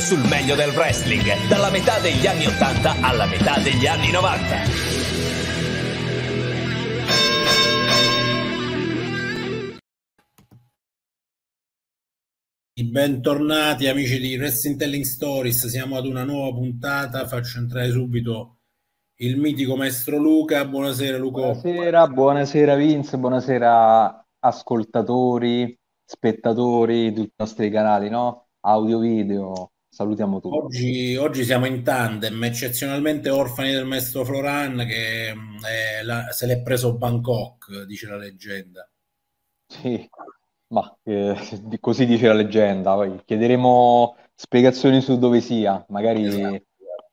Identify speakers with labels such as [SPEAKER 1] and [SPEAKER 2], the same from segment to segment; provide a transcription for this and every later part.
[SPEAKER 1] sul meglio del wrestling, dalla metà degli anni 80 alla metà degli anni 90.
[SPEAKER 2] Bentornati amici di Wrestling Telling Stories, siamo ad una nuova puntata, faccio entrare subito il mitico maestro Luca, buonasera Luca.
[SPEAKER 3] Buonasera, buonasera Vince, buonasera ascoltatori, spettatori di tutti i nostri canali, no? Audio, video, salutiamo tutti.
[SPEAKER 2] Oggi, oggi siamo in tandem, eccezionalmente orfani del maestro Floran che eh, la, se l'è preso Bangkok, dice la leggenda.
[SPEAKER 3] Sì, ma eh, così dice la leggenda, poi chiederemo spiegazioni su dove sia, magari esatto.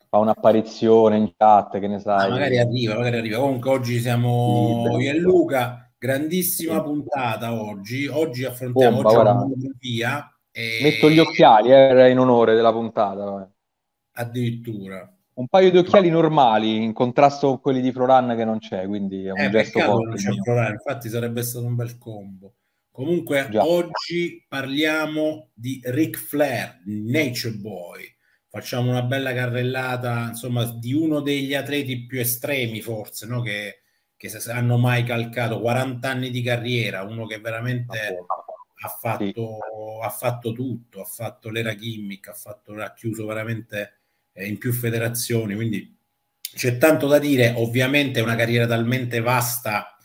[SPEAKER 3] fa un'apparizione in chat, che ne sai.
[SPEAKER 2] Ah, magari arriva, magari arriva. Comunque oggi siamo sì, io e Luca, grandissima sì. puntata oggi. Oggi affrontiamo Bomba.
[SPEAKER 3] E... Metto gli occhiali, eh, in onore della puntata.
[SPEAKER 2] Addirittura.
[SPEAKER 3] Un paio di occhiali normali in contrasto con quelli di Floran che non c'è, quindi è un
[SPEAKER 2] eh,
[SPEAKER 3] gesto
[SPEAKER 2] forte. Infatti sarebbe stato un bel combo. Comunque Già. oggi parliamo di Ric Flair, Nature Boy. Facciamo una bella carrellata, insomma, di uno degli atleti più estremi, forse, no? che, che hanno mai calcato 40 anni di carriera, uno che veramente ha fatto, sì. ha fatto tutto, ha fatto l'era gimmick, ha, fatto, ha chiuso veramente eh, in più federazioni, quindi c'è tanto da dire, ovviamente è una carriera talmente vasta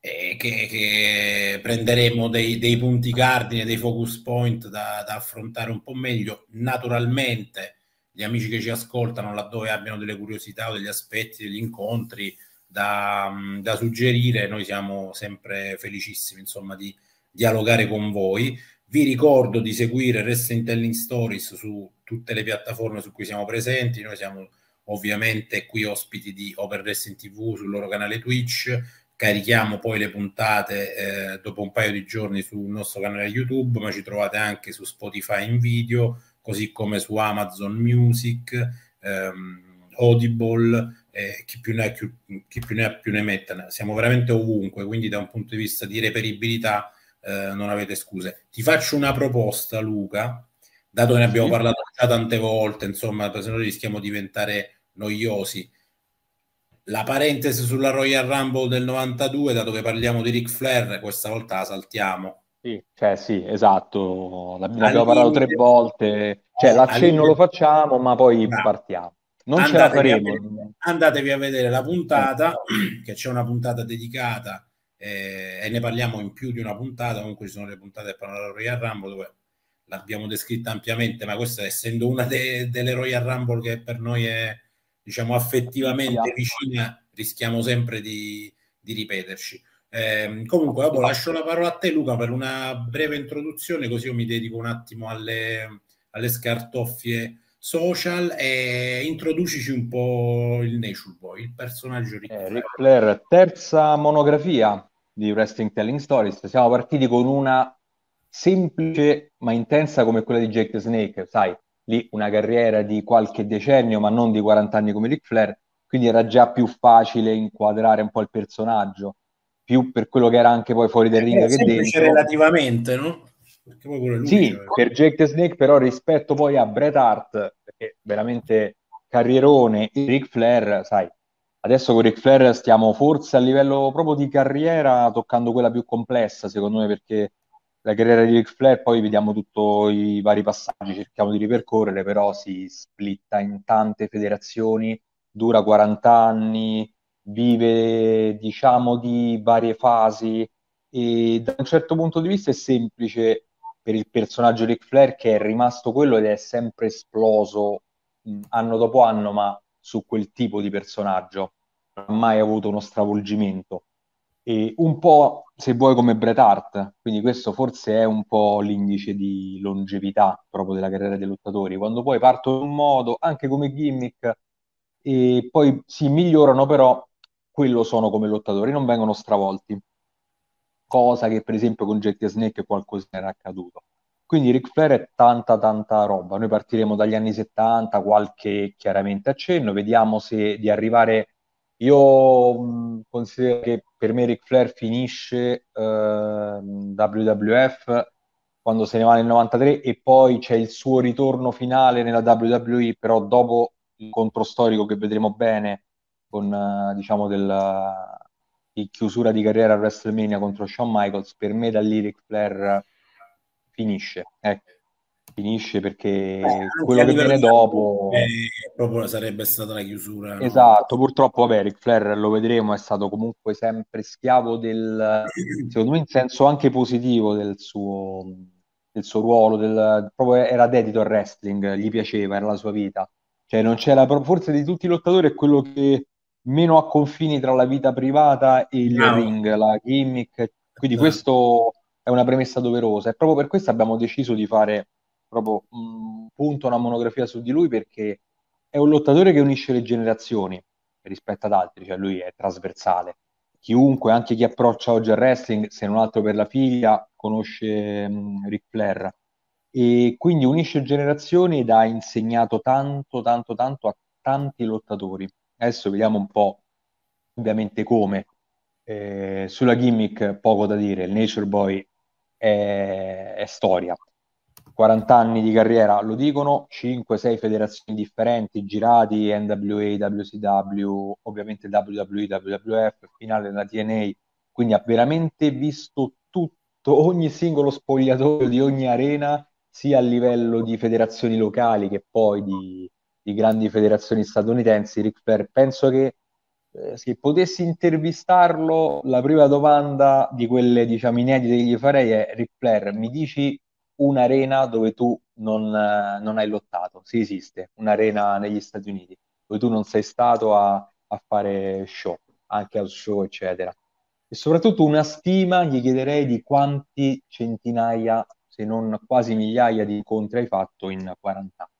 [SPEAKER 2] eh, che, che, prenderemo dei, dei, punti cardine, dei focus point da, da, affrontare un po' meglio. Naturalmente, gli amici che ci ascoltano, laddove abbiano delle curiosità o degli aspetti, degli incontri da, da suggerire, noi siamo sempre felicissimi insomma, di dialogare con voi. Vi ricordo di seguire Wrestling Telling Stories su tutte le piattaforme su cui siamo presenti. Noi siamo ovviamente qui ospiti di Open Wrestling TV sul loro canale Twitch carichiamo poi le puntate eh, dopo un paio di giorni sul nostro canale YouTube, ma ci trovate anche su Spotify in video, così come su Amazon Music, ehm, Audible, eh, chi, più ne ha, chi, più ne ha più ne metta. Siamo veramente ovunque, quindi da un punto di vista di reperibilità eh, non avete scuse. Ti faccio una proposta, Luca, dato che ne abbiamo sì. parlato già tante volte, insomma, se no rischiamo di diventare noiosi la parentesi sulla Royal Rumble del 92, dato che parliamo di Ric Flair, questa volta la saltiamo.
[SPEAKER 3] Sì, cioè sì, esatto, ne abbiamo parlato tre volte, cioè l'accenno lo facciamo, ma poi no. partiamo. Non andatevi ce la faremo.
[SPEAKER 2] A vedere, andatevi a vedere la puntata, che c'è una puntata dedicata eh, e ne parliamo in più di una puntata, comunque ci sono le puntate per la Royal Rumble dove l'abbiamo descritta ampiamente, ma questa essendo una de- delle Royal Rumble che per noi è diciamo affettivamente vicina, rischiamo sempre di, di ripeterci. Eh, comunque, dopo lascio la parola a te, Luca, per una breve introduzione, così io mi dedico un attimo alle, alle scartoffie social e introducici un po' il Nature Boy, il personaggio
[SPEAKER 3] Ric eh, Ric Flair. Terza monografia di Wrestling Telling Stories. Siamo partiti con una semplice ma intensa come quella di Jake the Snake, sai, lì una carriera di qualche decennio, ma non di 40 anni come Ric Flair, quindi era già più facile inquadrare un po' il personaggio, più per quello che era anche poi fuori del ring che dentro.
[SPEAKER 2] relativamente, no?
[SPEAKER 3] Sì, cioè... per Jake the Snake, però rispetto poi a Bret Hart, perché veramente carrierone, e Ric Flair, sai, adesso con Ric Flair stiamo forse a livello proprio di carriera toccando quella più complessa, secondo me, perché la carriera di Ric Flair, poi vediamo tutti i vari passaggi, cerchiamo di ripercorrere, però si splitta in tante federazioni, dura 40 anni, vive diciamo di varie fasi e da un certo punto di vista è semplice per il personaggio Ric Flair che è rimasto quello ed è sempre esploso mh, anno dopo anno, ma su quel tipo di personaggio. Non ha mai avuto uno stravolgimento. E un po' se vuoi come Bret Hart, quindi questo forse è un po' l'indice di longevità proprio della carriera dei lottatori, quando poi partono in un modo, anche come gimmick, e poi si migliorano, però quello sono come lottatori, non vengono stravolti, cosa che per esempio con Jetty Snake qualcosa era accaduto. Quindi Ric Flair è tanta tanta roba, noi partiremo dagli anni 70, qualche chiaramente accenno, vediamo se di arrivare, io mh, considero che per me Ric Flair finisce eh, WWF quando se ne va nel 93 e poi c'è il suo ritorno finale nella WWE, però dopo il contro storico che vedremo bene con uh, diciamo del, di chiusura di carriera a WrestleMania contro Shawn Michaels, per me da lì Ric Flair finisce. Ecco finisce perché eh, quello che viene dopo
[SPEAKER 2] proprio sarebbe stata la chiusura
[SPEAKER 3] esatto no? purtroppo vabbè Ric Flair lo vedremo è stato comunque sempre schiavo del secondo me in senso anche positivo del suo, del suo ruolo del, proprio era dedito al wrestling gli piaceva era la sua vita cioè non c'era forse di tutti i lottatori è quello che meno ha confini tra la vita privata e il no. ring la gimmick quindi no. questo è una premessa doverosa e proprio per questo abbiamo deciso di fare proprio un punto, una monografia su di lui perché è un lottatore che unisce le generazioni rispetto ad altri, cioè lui è trasversale. Chiunque, anche chi approccia oggi al wrestling, se non altro per la figlia, conosce um, Ric Flair. E quindi unisce generazioni ed ha insegnato tanto, tanto, tanto a tanti lottatori. Adesso vediamo un po' ovviamente come. Eh, sulla gimmick poco da dire, il Nature Boy è, è storia, 40 anni di carriera, lo dicono, 5-6 federazioni differenti, girati, NWA, WCW, ovviamente WWE, WWF, finale della TNA, quindi ha veramente visto tutto, ogni singolo spogliatoio di ogni arena, sia a livello di federazioni locali che poi di, di grandi federazioni statunitensi. Ric Flair, penso che eh, se potessi intervistarlo, la prima domanda di quelle diciamo inedite che gli farei è Ric Flair, mi dici un'arena dove tu non, eh, non, hai lottato. Sì, esiste un'arena negli Stati Uniti dove tu non sei stato a, a fare show, anche al show, eccetera. E soprattutto una stima, gli chiederei di quanti centinaia, se non quasi migliaia di incontri hai fatto in 40 anni.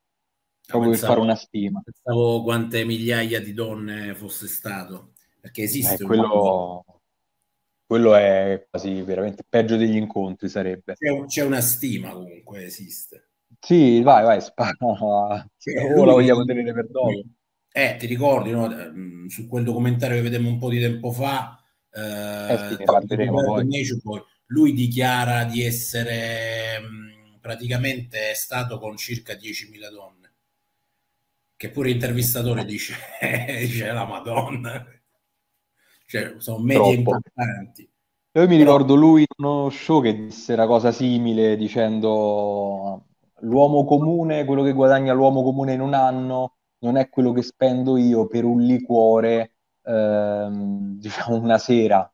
[SPEAKER 3] Proprio pensavo, per fare una stima.
[SPEAKER 2] Pensavo quante migliaia di donne fosse stato, perché esiste
[SPEAKER 3] eh, quello quello è quasi veramente peggio degli incontri sarebbe.
[SPEAKER 2] C'è, c'è una stima comunque, esiste.
[SPEAKER 3] Sì, vai, vai, spara. Cioè, o la vogliamo tenere per dopo.
[SPEAKER 2] Eh, ti ricordi, no? Mm, su quel documentario che vedemmo un po' di tempo fa, eh, eh sì, poi. lui dichiara di essere mm, praticamente stato con circa 10.000 donne. Che pure l'intervistatore dice, dice la Madonna. Cioè sono medie importanti.
[SPEAKER 3] Io mi ricordo lui in uno show che disse una cosa simile dicendo l'uomo comune, quello che guadagna l'uomo comune in un anno non è quello che spendo io per un liquore ehm, diciamo una sera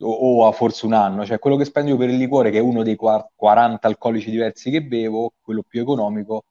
[SPEAKER 3] o, o, forse un anno, cioè quello che spendo io per il liquore che è uno dei 40 alcolici diversi che bevo, quello più economico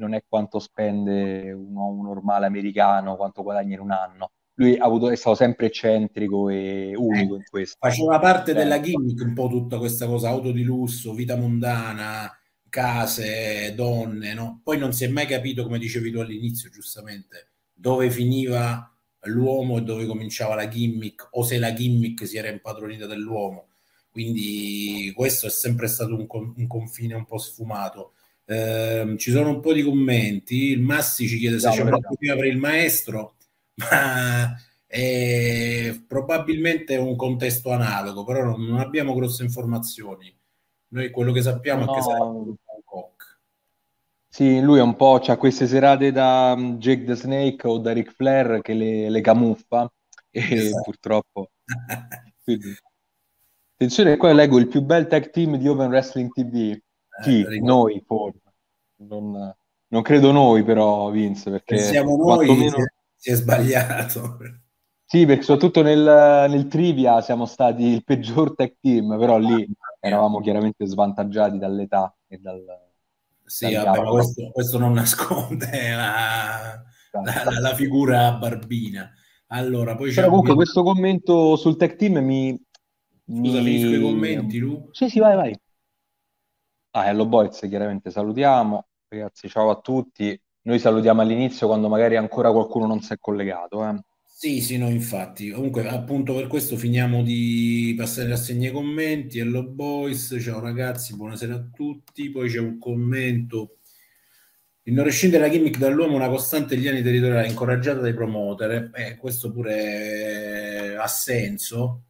[SPEAKER 3] non è quanto spende un uomo normale americano, quanto guadagna in un anno lui avuto, è stato sempre eccentrico e unico in questo.
[SPEAKER 2] Faceva parte della gimmick un po' tutta questa cosa, auto di lusso, vita mondana, case, donne, no? Poi non si è mai capito, come dicevi tu all'inizio, giustamente, dove finiva l'uomo e dove cominciava la gimmick, o se la gimmick si era impadronita dell'uomo. Quindi questo è sempre stato un, un confine un po' sfumato. Eh, ci sono un po' di commenti. Il Massi ci chiede se no, c'è un prima per il maestro ma è probabilmente un contesto analogo, però non, abbiamo grosse informazioni. Noi quello che sappiamo no. è che sarà Koch.
[SPEAKER 3] Sì, lui è un po', c'ha queste serate da um, Jake the Snake o da Ric Flair che le, le camuffa e esatto. purtroppo... Quindi, attenzione, qua leggo il più bel tag team di Open Wrestling TV. Chi? Eh, noi, forse. Non, non, credo noi però, Vince, perché...
[SPEAKER 2] Siamo noi, meno si è sbagliato.
[SPEAKER 3] Sì, perché soprattutto nel, nel, trivia siamo stati il peggior tech team, però lì eravamo chiaramente svantaggiati dall'età e dal...
[SPEAKER 2] Sì, vabbè, questo, questo, non nasconde la, la, la, la, figura barbina. Allora, poi
[SPEAKER 3] Però comunque questo commento sul tech team mi...
[SPEAKER 2] Scusa, mi... i commenti, Lu?
[SPEAKER 3] Sì, sì, vai, vai. Ah, Hello Boys, chiaramente salutiamo. Ragazzi, ciao a tutti. Noi salutiamo all'inizio quando magari ancora qualcuno non si è collegato. Eh.
[SPEAKER 2] Sì, sì, no, infatti. Comunque, appunto per questo finiamo di passare la segna ai commenti. Hello boys, ciao ragazzi, buonasera a tutti. Poi c'è un commento. Il non rescindere la gimmick dall'uomo è una costante degli anni territoriali incoraggiata dai promoter. Eh, questo pure ha senso.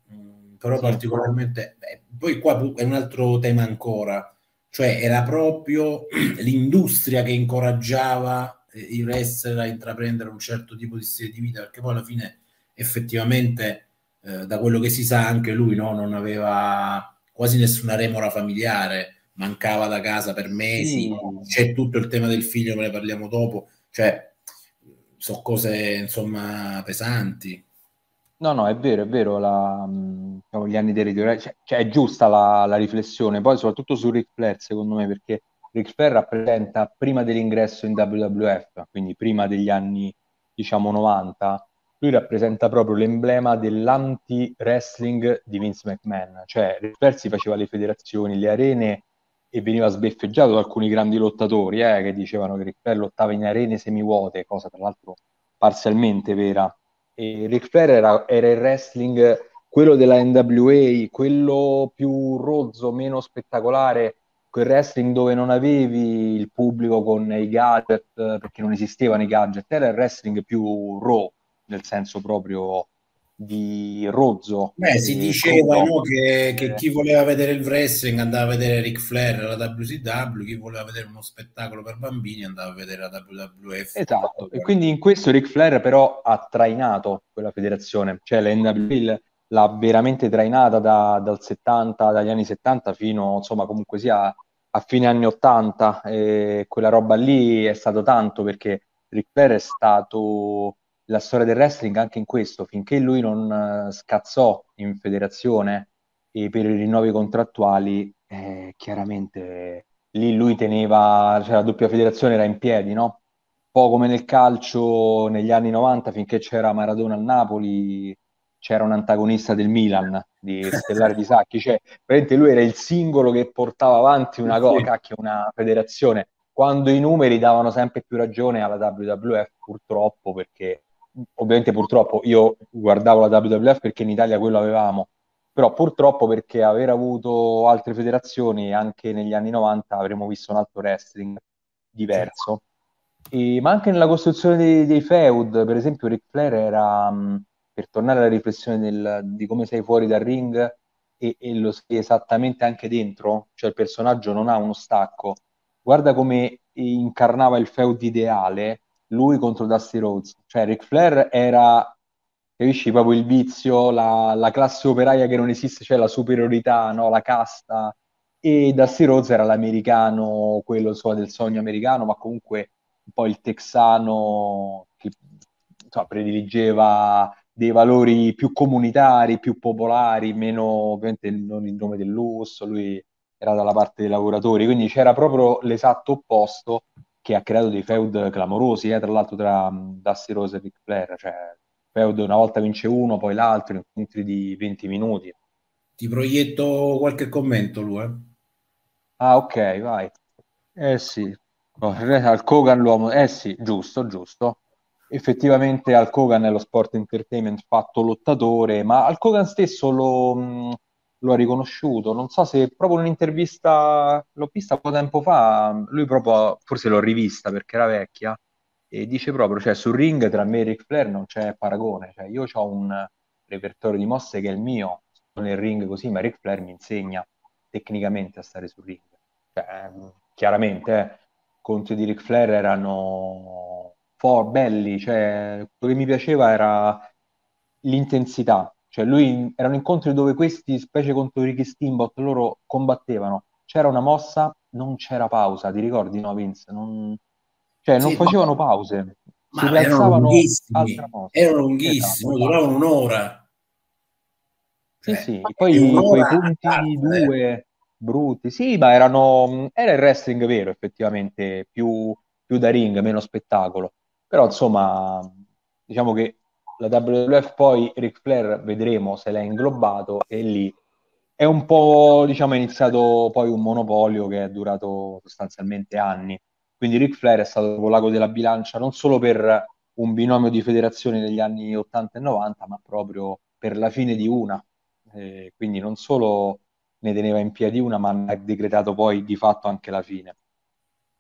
[SPEAKER 2] però sì. particolarmente... Beh, poi qua è un altro tema ancora, cioè era proprio l'industria che incoraggiava eh, i wrestler a intraprendere un certo tipo di stile di vita, perché poi alla fine effettivamente, eh, da quello che si sa, anche lui no, non aveva quasi nessuna remora familiare, mancava da casa per mesi, sì. c'è tutto il tema del figlio, ne parliamo dopo, cioè sono cose insomma pesanti.
[SPEAKER 3] No, no, è vero, è vero, la, diciamo, gli anni territoriali, cioè, cioè, è giusta la, la, riflessione, poi soprattutto su Ric Flair, secondo me, perché Ric Flair rappresenta prima dell'ingresso in WWF, quindi prima degli anni, diciamo, 90, lui rappresenta proprio l'emblema dell'anti-wrestling di Vince McMahon, cioè Ric Flair si faceva le federazioni, le arene e veniva sbeffeggiato da alcuni grandi lottatori eh, che dicevano che Ric Flair lottava in arene semivuote, cosa tra l'altro parzialmente vera. E Ric Flair era, era il wrestling, quello della NWA, quello più rozzo, meno spettacolare, quel wrestling dove non avevi il pubblico con i gadget, perché non esistevano i gadget, era il wrestling più raw, nel senso proprio di rozzo.
[SPEAKER 2] Beh, si diceva no, che, che, chi voleva vedere il wrestling andava a vedere Ric Flair alla WCW, chi voleva vedere uno spettacolo per bambini andava a vedere la WWF.
[SPEAKER 3] Esatto, e quindi in questo Ric Flair però ha trainato quella federazione, cioè la NWA l'ha veramente trainata da, dal 70, dagli anni 70 fino, insomma, comunque sia a fine anni 80 e quella roba lì è stato tanto perché Ric Flair è stato la storia del wrestling anche in questo, finché lui non uh, scazzò in federazione e per i rinnovi contrattuali, eh, chiaramente lì lui teneva, cioè la doppia federazione era in piedi, no? Un po' come nel calcio negli anni 90, finché c'era Maradona al Napoli, c'era un antagonista del Milan, di Stellare di Sacchi, cioè veramente lui era il singolo che portava avanti una, go- cacchio, una federazione, quando i numeri davano sempre più ragione alla WWF, purtroppo, perché ovviamente purtroppo io guardavo la WWF perché in Italia quello avevamo, però purtroppo perché aver avuto altre federazioni anche negli anni 90 avremmo visto un altro wrestling diverso. E, ma anche nella costruzione dei, dei, feud, per esempio Ric Flair era, mh, per tornare alla riflessione del, di come sei fuori dal ring e, e lo sei esattamente anche dentro, cioè il personaggio non ha uno stacco, guarda come incarnava il feud ideale lui contro Dusty Rhodes. Cioè, Ric Flair era, capisci, proprio il vizio, la, la classe operaia che non esiste, cioè la superiorità, no? la casta. E Dusty Rhodes era l'americano, quello so, del sogno americano, ma comunque un po' il texano che so, prediligeva dei valori più comunitari, più popolari, meno ovviamente non il nome del lusso, lui era dalla parte dei lavoratori, quindi c'era proprio l'esatto opposto che ha creato dei feud clamorosi, eh, tra l'altro tra um, Dusty Rose e Ric Flair, cioè feud una volta vince uno, poi l'altro, incontri di 20 minuti.
[SPEAKER 2] Ti proietto qualche commento, lui. Eh?
[SPEAKER 3] Ah, ok, vai. Eh sì, al Kogan l'uomo, eh sì, giusto, giusto. Effettivamente Al Kogan è lo sport entertainment fatto lottatore, ma Al Kogan stesso lo... Mh, lo ha riconosciuto. Non so se proprio in un'intervista, l'ho vista un po' tempo fa, lui proprio, forse l'ho rivista perché era vecchia, e dice proprio, cioè sul ring tra me e Ric Flair non c'è paragone, cioè io ho un repertorio di mosse che è il mio, nel ring così, ma Ric Flair mi insegna tecnicamente a stare sul ring. Cioè, chiaramente, eh, contro di Ric Flair erano for, belli, cioè quello che mi piaceva era l'intensità, cioè lui erano incontri dove questi, specie contro Ricky Steamboat, loro combattevano. C'era una mossa, non c'era pausa, ti ricordi no Vince? Non, cioè non sì, facevano ma... pause.
[SPEAKER 2] Si ma erano lunghissimi, erano lunghissimi, esatto, duravano un'ora.
[SPEAKER 3] Sì, cioè, sì, poi quei punti due brutti, sì, ma erano, era il wrestling vero effettivamente, più, più da ring, meno spettacolo. Però insomma, diciamo che la WWF poi Ric Flair vedremo se l'ha inglobato e lì è un po' diciamo è iniziato poi un monopolio che è durato sostanzialmente anni. Quindi Ric Flair è stato l'ago della bilancia non solo per un binomio di federazioni negli anni 80 e 90 ma proprio per la fine di una. Eh, quindi non solo ne teneva in piedi una ma ha decretato poi di fatto anche la fine.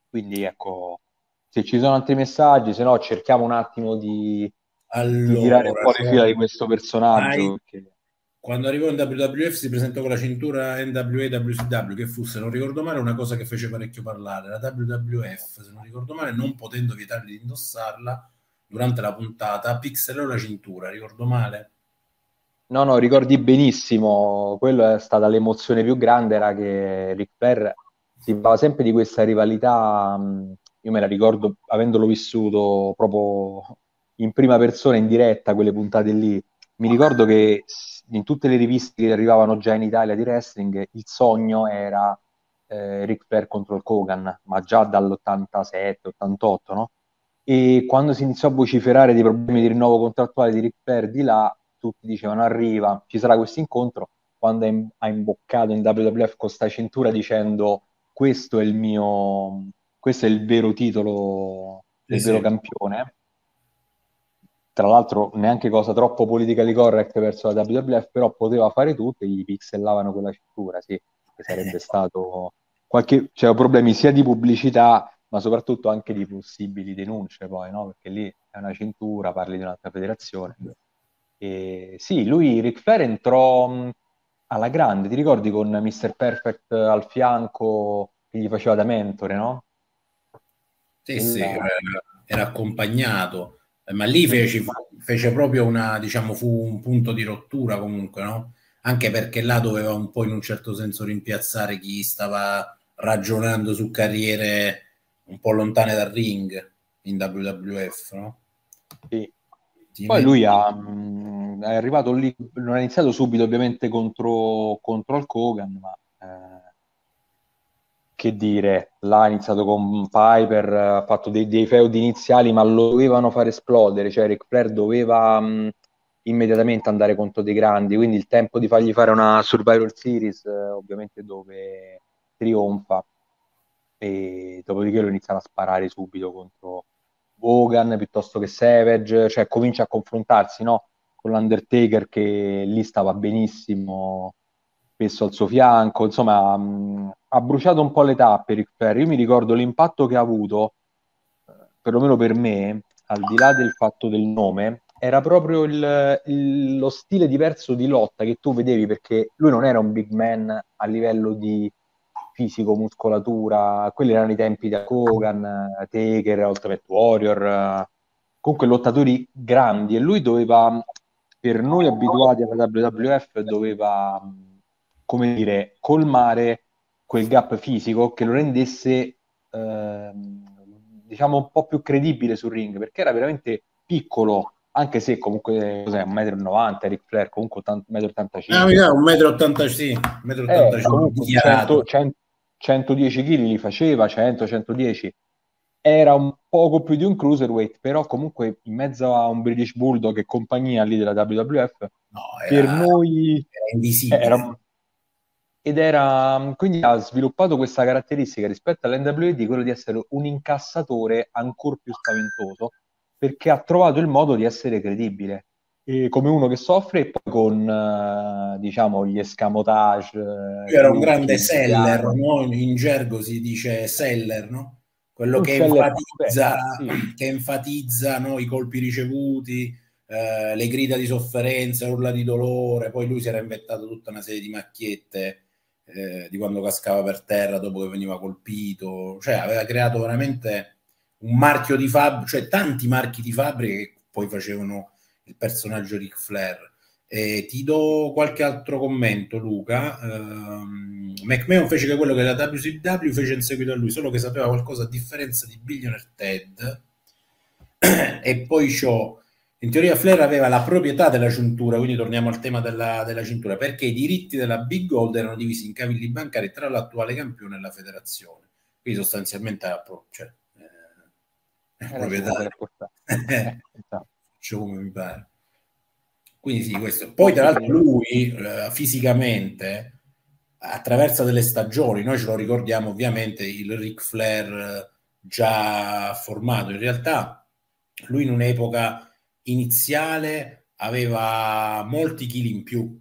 [SPEAKER 3] Quindi ecco se ci sono altri messaggi se no cerchiamo un attimo di
[SPEAKER 2] allora,
[SPEAKER 3] tirare un po' le fila di questo personaggio.
[SPEAKER 2] Vai, quando arrivò in WWF si presentò con la cintura NWA WCW che fu, se non ricordo male, una cosa che fece parecchio parlare. La WWF, se non ricordo male, non potendo vietargli di indossarla durante la puntata, pixelò la cintura, ricordo male?
[SPEAKER 3] No, no, ricordi benissimo. Quello è stata l'emozione più grande, era che Ric Flair si parlava sempre di questa rivalità. Io me la ricordo avendolo vissuto proprio in prima persona, in diretta, quelle puntate lì. Mi ricordo che in tutte le riviste che arrivavano già in Italia di wrestling, il era eh, Ric Flair contro il Kogan, ma già dall'87-88, no? E quando si iniziò a vociferare dei problemi di rinnovo contrattuale di Ric Flair di là, tutti dicevano arriva, ci sarà questo incontro, quando ha imboccato in WWF con sta cintura dicendo questo è il mio, questo è il vero titolo del sì, vero sì. campione, tra l'altro neanche cosa troppo politically correct verso la WWF, però poteva fare tutto e gli pixellavano quella cintura, sì, che sarebbe stato qualche, c'erano problemi sia di pubblicità, ma soprattutto anche di possibili denunce poi, no? Perché lì è una cintura, parli di un'altra federazione. E sì, lui, Ric Flair, entrò alla grande, ti ricordi con Mr. Perfect al fianco che gli faceva da mentore, no?
[SPEAKER 2] Sì, Quella... sì, era, era accompagnato ma lì fece, fece, proprio una, diciamo, fu un punto di rottura comunque, no? Anche perché là doveva un po' in un certo senso rimpiazzare chi stava ragionando su carriere un po' lontane dal ring in WWF, no?
[SPEAKER 3] Sì. Poi lui ha, mm, è arrivato lì, non ha iniziato subito ovviamente contro, contro il Kogan, ma eh, che dire, là ha iniziato con Piper, ha fatto dei, dei feudi iniziali, ma lo dovevano far esplodere, cioè Ric Flair doveva mh, immediatamente andare contro dei grandi, quindi il tempo di fargli fare una Survivor Series, eh, ovviamente dove trionfa, e dopodiché lo iniziano a sparare subito contro Hogan piuttosto che Savage, cioè comincia a confrontarsi no? con l'Undertaker che lì stava benissimo, spesso al suo fianco, insomma mh, ha bruciato un po' le tappe Ric Flair. Io mi ricordo l'impatto che ha avuto, eh, perlomeno per me, al di là del fatto del nome, era proprio il, il, lo stile diverso di lotta che tu vedevi perché lui non era un big man a livello di fisico, muscolatura, quelli erano i tempi da Kogan, Taker, Ultimate Warrior, comunque lottatori grandi e lui doveva, per noi abituati alla WWF, doveva, come dire, colmare quel gap fisico che lo rendesse eh, diciamo un po' più credibile sul ring perché era veramente piccolo anche se comunque cos'è, 1,90 m Ric Flair comunque 1,85 m
[SPEAKER 2] ah, 1,80 m sì, 1,85
[SPEAKER 3] m 110 kg li faceva 100-110 era un poco più di un cruiserweight però comunque in mezzo a un British Bulldog e compagnia lì della WWF no, era, per noi
[SPEAKER 2] era era,
[SPEAKER 3] ed era quindi ha sviluppato questa caratteristica rispetto all'NWD, quello di essere un incassatore ancora più spaventoso, perché ha trovato il modo di essere credibile. E come uno che soffre e poi con uh, diciamo gli escamotage
[SPEAKER 2] eh, era un grande seller no? in gergo si dice seller no? quello che enfatizza, sì. che enfatizza no? i colpi ricevuti eh, le grida di sofferenza urla di dolore poi lui si era inventato tutta una serie di macchiette eh, di quando cascava per terra dopo che veniva colpito, cioè aveva creato veramente un marchio di fabbrica, cioè tanti marchi di fabbrica che poi facevano il personaggio Ric Flair. E ti do qualche altro commento, Luca. Um, McMahon fece quello che la WCW fece in seguito a lui, solo che sapeva qualcosa a differenza di Billionaire Ted. e poi c'ho in teoria Flair aveva la proprietà della cintura, quindi torniamo al tema della, della, cintura, perché i diritti della Big Gold erano divisi in cavilli bancari tra l'attuale campione e la federazione. Quindi sostanzialmente ha cioè, eh, proprietà. Faccio come mi pare. Quindi sì, questo. Poi tra l'altro lui eh, fisicamente attraversa delle stagioni, noi ce lo ricordiamo ovviamente il Ric Flair eh, già formato, in realtà lui in un'epoca iniziale aveva molti chili in più.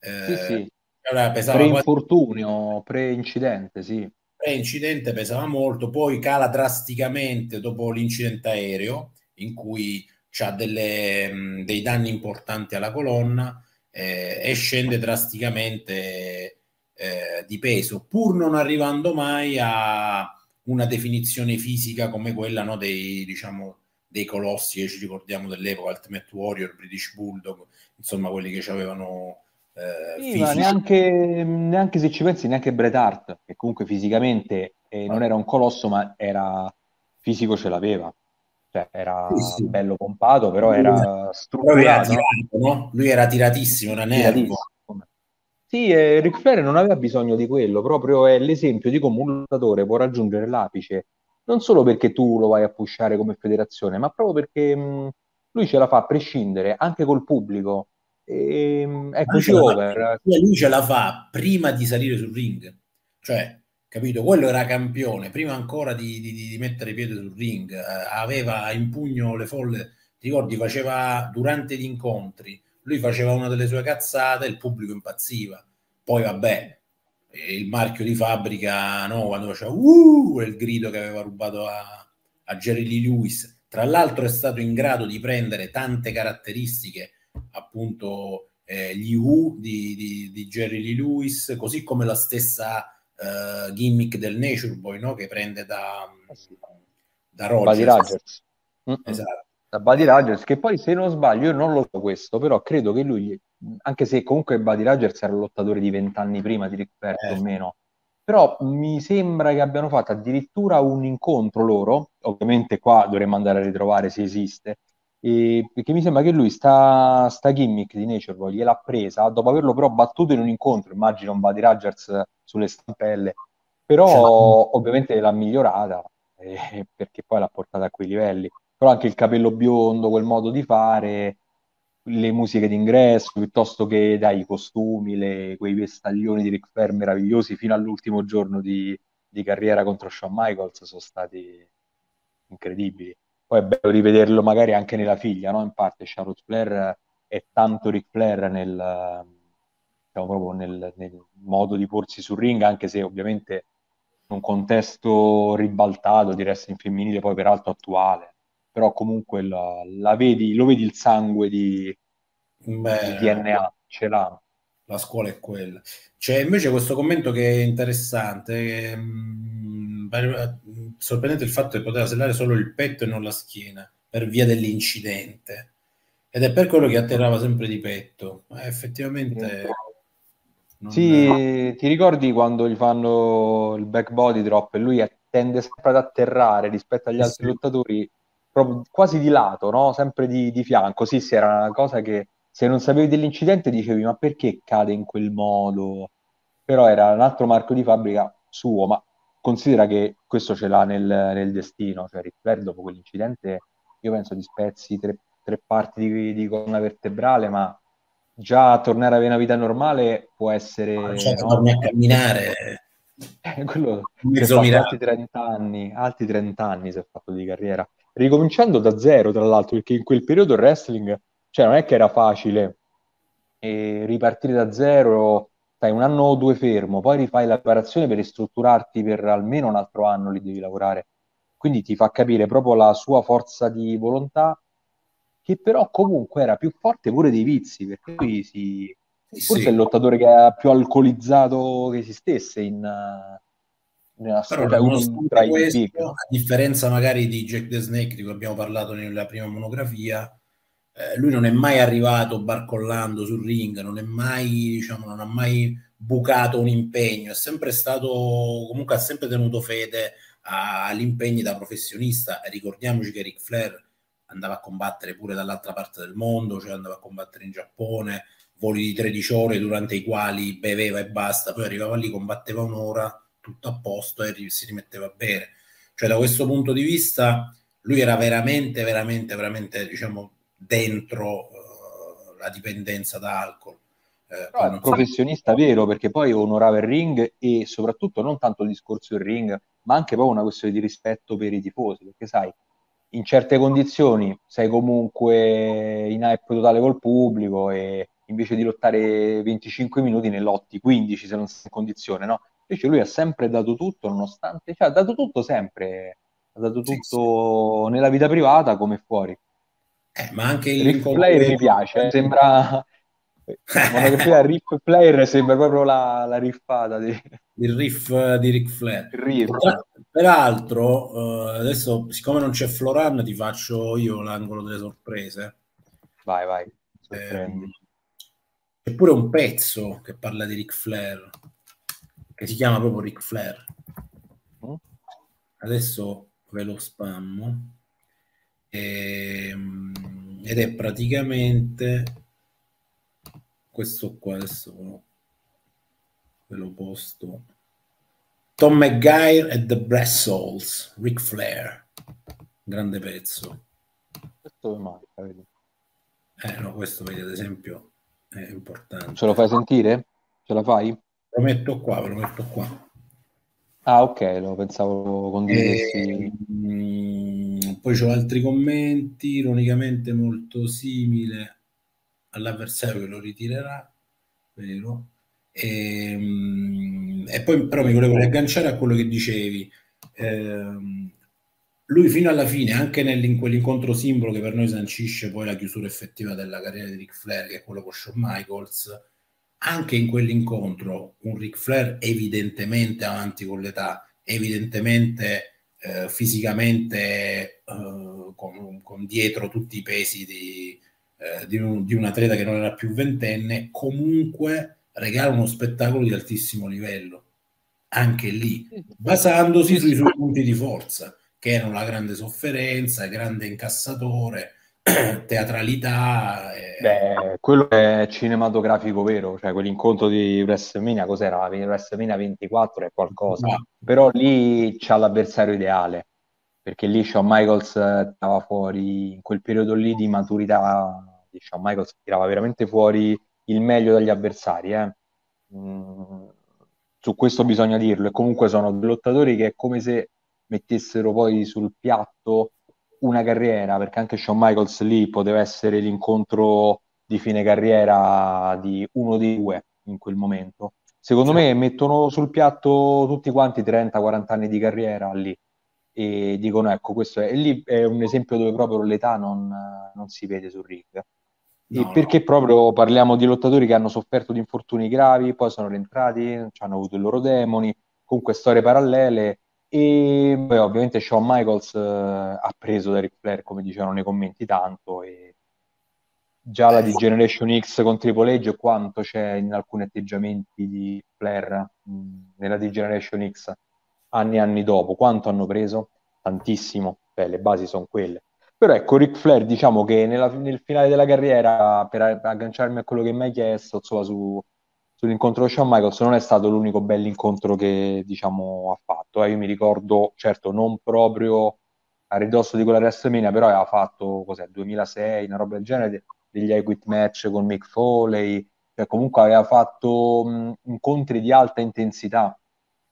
[SPEAKER 3] Eh, sì, sì. Pre-infortunio, pre-incidente, sì.
[SPEAKER 2] Pre-incidente pesava molto, poi cala drasticamente dopo l'incidente aereo, in cui ha dei danni importanti alla colonna, eh, e scende drasticamente eh, di peso, pur non arrivando mai a una definizione fisica come quella no, dei, diciamo, dei colossi che ci ricordiamo dell'epoca, Ultimate Warrior, British Bulldog, insomma quelli che avevano...
[SPEAKER 3] Eh, sì, neanche, neanche, se ci pensi, neanche Bret Hart, che comunque fisicamente eh, non era un colosso, ma era fisico, ce l'aveva. Cioè, era sì, sì. bello pompato, però lui era strutturato. Era
[SPEAKER 2] tirato, no? Lui era tiratissimo, era nervo.
[SPEAKER 3] Sì, eh, Ric Flair non aveva bisogno di quello, proprio è l'esempio di come un lottatore può raggiungere l'apice, non solo perché tu lo vai a pushare come federazione, ma proprio perché mh, lui ce la fa a prescindere anche col pubblico. E, mh, è così over.
[SPEAKER 2] Lui ce la fa prima di salire sul ring, cioè, capito? Quello era campione, prima ancora di, di, di mettere piede sul ring, eh, aveva in pugno le folle, ti ricordi, faceva durante gli incontri lui faceva una delle sue cazzate il pubblico impazziva. Poi vabbè, il marchio di fabbrica, no, quando faceva uh, il grido che aveva rubato a, a Jerry Lee Lewis. Tra l'altro è stato in grado di prendere tante caratteristiche, appunto eh, gli U di, di, di, Jerry Lee Lewis, così come la stessa uh, gimmick del Nature Boy, no? che prende da, da Rogers. Rogers.
[SPEAKER 3] Esatto da Buddy Rogers, che poi se non sbaglio, io non lo so questo, però credo che lui, anche se comunque Buddy Rogers era un lottatore di vent'anni prima di Rick eh. o meno, però mi sembra che abbiano fatto addirittura un incontro loro, ovviamente qua dovremmo andare a ritrovare se esiste, e, perché mi sembra che lui sta, sta gimmick di Nature gliel'ha presa dopo averlo però battuto in un incontro, immagino un Buddy Rogers sulle stampelle, però cioè, ovviamente l'ha migliorata eh, perché poi l'ha portata a quei livelli. Però anche il capello biondo, quel modo di fare, le musiche d'ingresso, piuttosto che dai, costumi, le, quei vestaglioni di Ric Flair meravigliosi fino all'ultimo giorno di, di carriera contro Shawn Michaels sono stati incredibili. Poi è bello rivederlo magari anche nella figlia, no? In parte Charlotte Flair è tanto Ric Flair nel, diciamo, proprio nel, nel modo di porsi sul ring, anche se ovviamente in un contesto ribaltato di wrestling femminile, poi peraltro attuale però comunque la, la vedi, lo vedi il sangue di, Beh, di DNA, ce l'ha.
[SPEAKER 2] La scuola è quella. C'è invece questo commento che è interessante, che, mh, mm, sorprendente il fatto che poteva sellare solo il petto e non la schiena per via dell'incidente. Ed è per quello che atterrava sempre di petto. Ma effettivamente...
[SPEAKER 3] Non... Sì, ti ricordi quando gli fanno il back body drop e lui tende sempre ad atterrare rispetto agli altri sì. lottatori proprio quasi di lato, no? sempre di, di fianco. Sì, sì, era una cosa che se non sapevi dell'incidente dicevi ma perché cade in quel modo? Però era un altro marchio di fabbrica suo, ma considera che questo ce l'ha nel, nel destino, cioè Flair dopo quell'incidente io penso di spezzi tre, tre parti di, di colonna vertebrale, ma già tornare a avere una vita normale può essere...
[SPEAKER 2] Cioè, no? torni a camminare...
[SPEAKER 3] Eh, quello altri 30 anni, altri 30 anni si è fatto di carriera ricominciando da zero, tra l'altro, perché in quel periodo il wrestling, cioè non è che era facile e ripartire da zero, fai un anno o due fermo, poi rifai la preparazione per ristrutturarti per almeno un altro anno, lì devi lavorare. Quindi ti fa capire proprio la sua forza di volontà, che però comunque era più forte pure dei vizi, perché lui si... Forse sì. è il lottatore che ha più alcolizzato che esistesse in,
[SPEAKER 2] nella storia uno tra i questo, big, a differenza magari di Jack the Snake di cui abbiamo parlato nella prima monografia eh, lui non è mai arrivato barcollando sul ring non è mai diciamo non ha mai bucato un impegno è sempre stato comunque ha sempre tenuto fede agli impegni da professionista. E ricordiamoci che Ric Flair andava a combattere pure dall'altra parte del mondo cioè andava a combattere in Giappone voli di 13 ore durante i quali beveva e basta poi arrivava lì combatteva un'ora tutto a posto e si rimetteva a bere. Cioè da questo punto di vista lui era veramente, veramente, veramente, diciamo, dentro uh, la dipendenza da alcol.
[SPEAKER 3] Eh, no, un professionista vero perché poi onorava il ring e soprattutto non tanto il discorso del ring, ma anche poi una questione di rispetto per i tifosi, perché sai, in certe condizioni sei comunque in hype totale col pubblico e invece di lottare 25 minuti ne lotti 15 se non sei in condizione, no? Invece lui ha sempre dato tutto, nonostante, cioè ha dato tutto sempre, ha dato tutto sì, sì. nella vita privata come fuori.
[SPEAKER 2] Eh, ma anche
[SPEAKER 3] il Ric Flair mi piace, eh, sembra monografia riff player sembra proprio la, la riffata di...
[SPEAKER 2] il riff di Ric Flair. Riff. peraltro, uh, adesso siccome non c'è Floran, ti faccio io l'angolo delle sorprese.
[SPEAKER 3] Vai, vai.
[SPEAKER 2] Eh, c'è pure un pezzo che parla di Ric Flair, che si chiama proprio Ric Flair. Mm. Adesso ve lo spammo. E, ehm, ed è praticamente questo qua adesso ve lo posto Tom McGuire e The Brass Souls Ric Flair grande pezzo
[SPEAKER 3] questo manca vedi
[SPEAKER 2] eh no questo vedi ad esempio è importante
[SPEAKER 3] ce lo fai sentire? ce la fai?
[SPEAKER 2] Lo metto qua ve lo metto qua
[SPEAKER 3] ah ok lo pensavo condividessi e,
[SPEAKER 2] eh, mh, poi ho altri commenti ironicamente molto simile all'avversario che lo ritirerà, vero? E, ehm, e poi però mi volevo riagganciare a quello che dicevi. Eh, lui fino alla fine, anche in quell'incontro simbolo che per noi sancisce poi la chiusura effettiva della carriera di Ric Flair, che è quello con Shawn Michaels, anche in quell'incontro un Ric Flair evidentemente avanti con l'età, evidentemente eh, fisicamente eh, con, con, dietro tutti i pesi di, eh, di, un, di un atleta che non era più ventenne, comunque regala uno spettacolo di altissimo livello, anche lì, basandosi sui suoi punti di forza, che erano la grande sofferenza, grande incassatore, teatralità.
[SPEAKER 3] E... Beh, quello è cinematografico vero, cioè quell'incontro di WrestleMania, cos'era? WrestleMania 24 è qualcosa, no. però lì c'ha l'avversario ideale, perché lì Shawn Michaels stava fuori, in quel periodo lì di maturità di Shawn Michaels tirava veramente fuori il meglio dagli avversari. Eh. Mm, su questo bisogna dirlo. E comunque sono lottatori che è come se mettessero poi sul piatto una carriera, perché anche Shawn Michaels lì poteva essere l'incontro di fine carriera di uno dei due in quel momento. Secondo me mettono sul piatto tutti quanti 30-40 anni di carriera lì e dicono ecco questo è, e lì è un esempio dove proprio l'età non, non si vede sul ring. No, perché no. proprio parliamo di lottatori che hanno sofferto di infortuni gravi, poi sono rientrati, hanno avuto i loro demoni, comunque storie parallele. E beh, ovviamente Shawn Michaels eh, ha preso da Ric Flair, come dicevano nei commenti, tanto. E già la di Generation X con Triple H, quanto c'è in alcuni atteggiamenti di Flair mh, nella di Generation X anni e anni dopo, quanto hanno preso? Tantissimo. Beh, le basi sono quelle però ecco, Ric Flair, diciamo che nella, nel finale della carriera, per agganciarmi a quello che mi hai chiesto, insomma, su, sull'incontro con Shawn Michaels, non è stato l'unico bell'incontro che, diciamo, ha fatto. Eh. Io mi ricordo, certo, non proprio a ridosso di quella WrestleMania, però aveva fatto, cos'è, 2006, una roba del genere, degli equit match con Mick Foley, cioè comunque aveva fatto mh, incontri di alta intensità,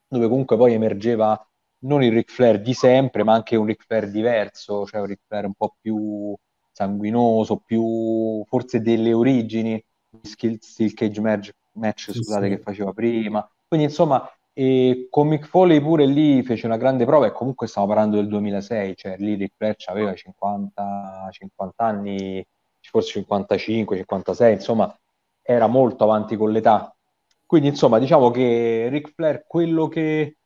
[SPEAKER 3] dove comunque poi emergeva non il Ric Flair di sempre, ma anche un Ric Flair diverso, cioè un Ric Flair un po' più sanguinoso, più forse delle origini di Steel Cage match, match sì, scusate, sì. che faceva prima. Quindi insomma, e con Mick Foley pure lì fece una grande prova e comunque stiamo parlando del 2006, cioè lì Ric Flair aveva 50, 50 anni, forse 55, 56, insomma era molto avanti con l'età. Quindi insomma diciamo che Ric Flair quello che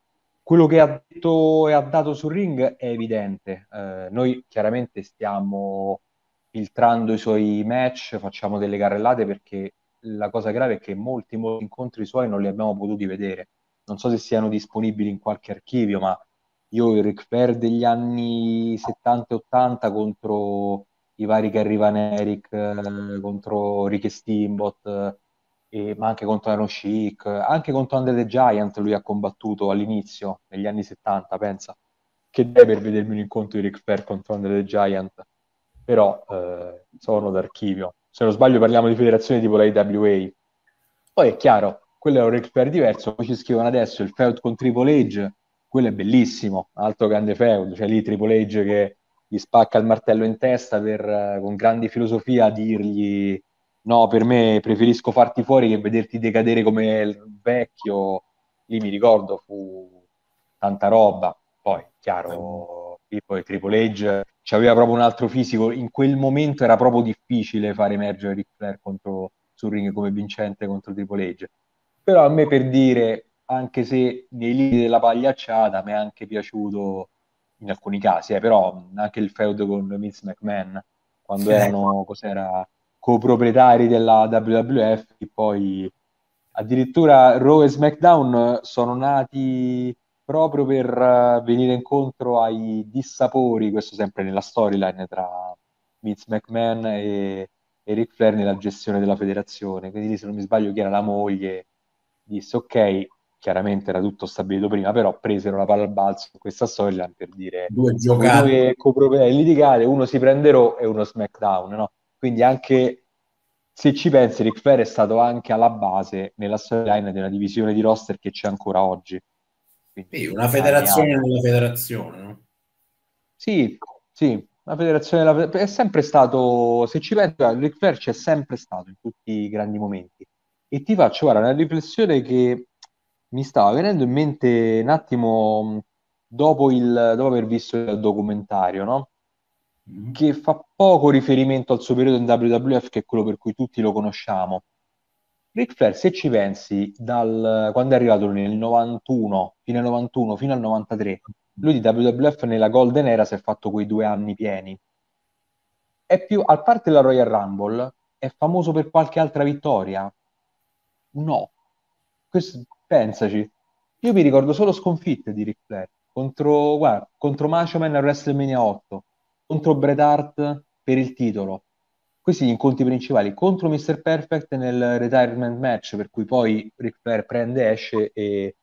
[SPEAKER 3] quello che ha detto e ha dato sul ring è evidente. Eh, noi chiaramente stiamo filtrando i suoi match, facciamo delle carrellate perché la cosa grave è che molti, molti incontri suoi non li abbiamo potuti vedere. Non so se siano disponibili in qualche archivio, ma io il Ric Flair degli anni 70 e 80 contro i vari Gary Van Eric, eh, contro Ricky Steamboat, e, ma anche contro Iron Chic, anche contro Andre the Giant lui ha combattuto all'inizio, negli anni 70, pensa. Che deve per vedermi un incontro di Ric Flair contro Andre the Giant, però eh, sono d'archivio. Se non sbaglio parliamo di federazioni tipo la IWA. Poi è chiaro, quello è un Ric Flair diverso, poi ci scrivono adesso il feud con Triple H, quello è bellissimo, altro grande feud, cioè lì Triple H che gli spacca il martello in testa per, eh, con grande filosofia dirgli no, per me preferisco farti fuori che vederti decadere come il vecchio. Lì mi ricordo, fu tanta roba. Poi, chiaro, poi Triple H aveva proprio un altro fisico. In quel momento era proprio difficile fare emergere Ric Flair contro, sul ring come vincente contro Triple H. Però a me per dire, anche se nei limiti della pagliacciata, mi è anche piaciuto in alcuni casi, eh, però anche il feudo con Vince McMahon, quando erano cos'era, coproprietari della WWF, e poi addirittura Raw e SmackDown sono nati proprio per uh, venire incontro ai dissapori, questo sempre nella storyline tra Vince McMahon e, e Ric Flair nella gestione della federazione. Quindi se non mi sbaglio chi era la moglie disse ok, chiaramente era tutto stabilito prima, però presero la palla al balzo in questa storyline per dire
[SPEAKER 2] due giocate
[SPEAKER 3] coproprietari litigate, uno si prende Raw e uno SmackDown, no? Quindi anche se ci pensi, Ric Flair è stato anche alla base nella storyline di una divisione di roster che c'è ancora oggi
[SPEAKER 2] sì, una federazione nella federazione, no?
[SPEAKER 3] Sì, sì, la federazione della... è sempre stato, se ci pensi, Ric Flair c'è sempre stato in tutti i grandi momenti. E ti faccio, guarda, una riflessione che mi stava venendo in mente un attimo dopo, il, dopo aver visto il documentario, no? Mm-hmm. Che fa poco riferimento al suo periodo in WWF, che è quello per cui tutti lo conosciamo Ric Flair, se ci pensi, dal, quando è arrivato nel 91, fino al 91, fino al 93, lui di WWF nella Golden Era si è fatto quei due anni pieni. È più, a parte la Royal Rumble, è famoso per qualche altra vittoria? No. Questo, pensaci. Io mi ricordo solo sconfitte di Ric Flair contro, guarda, contro Macho Man a WrestleMania 8, contro Bret Hart per il titolo, questi gli incontri principali contro Mr. Perfect nel retirement match, per cui poi Ric Flair prende, esce e,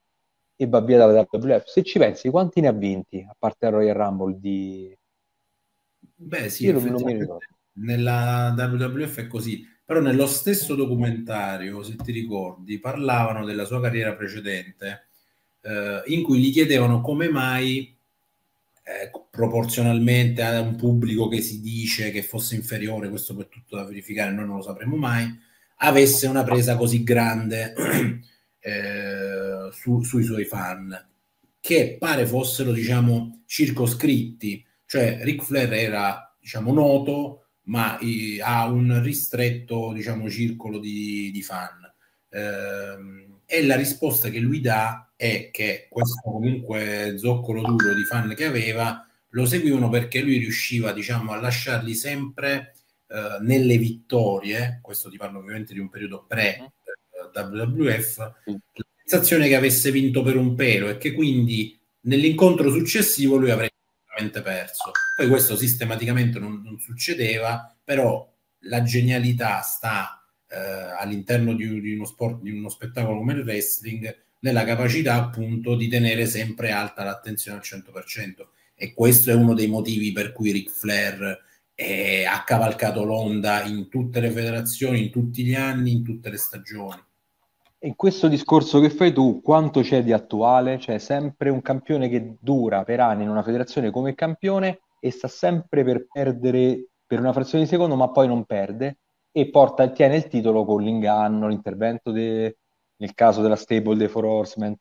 [SPEAKER 3] e va via dalla WWF. Se ci pensi, quanti ne ha vinti, a parte il Royal Rumble di...
[SPEAKER 2] Beh sì, nella WWF è così, però nello stesso documentario, se ti ricordi, parlavano della sua carriera precedente, eh, in cui gli chiedevano come mai eh, proporzionalmente a un pubblico che si dice che fosse inferiore, questo per tutto da verificare, noi non lo sapremo mai, avesse una presa così grande eh, su, sui suoi fan, che pare fossero, diciamo, circoscritti, cioè Ric Flair era, diciamo, noto, ma i, ha un ristretto, diciamo, circolo di, di fan. Eh, e la risposta che lui dà è che questo comunque zoccolo duro di fan che aveva lo seguivano perché lui riusciva diciamo a lasciarli sempre eh, nelle vittorie. Questo ti parlo ovviamente di un periodo pre eh, WWF la sensazione che avesse vinto per un pelo e che quindi nell'incontro successivo lui avrebbe veramente perso. Poi questo sistematicamente non, non succedeva però la genialità sta eh, all'interno di, di, uno sport, di uno spettacolo come il wrestling, nella capacità appunto di tenere sempre alta l'attenzione al 100%. E questo è uno dei motivi per cui Ric Flair è, ha cavalcato l'onda in tutte le federazioni, in tutti gli anni, in tutte le stagioni.
[SPEAKER 3] In questo discorso che fai tu, quanto c'è di attuale? C'è sempre un campione che dura per anni in una federazione come campione e sta sempre per perdere per una frazione di secondo, ma poi non perde e porta, tiene il titolo con l'inganno, l'intervento de, nel caso della stable dei Four Horsemen.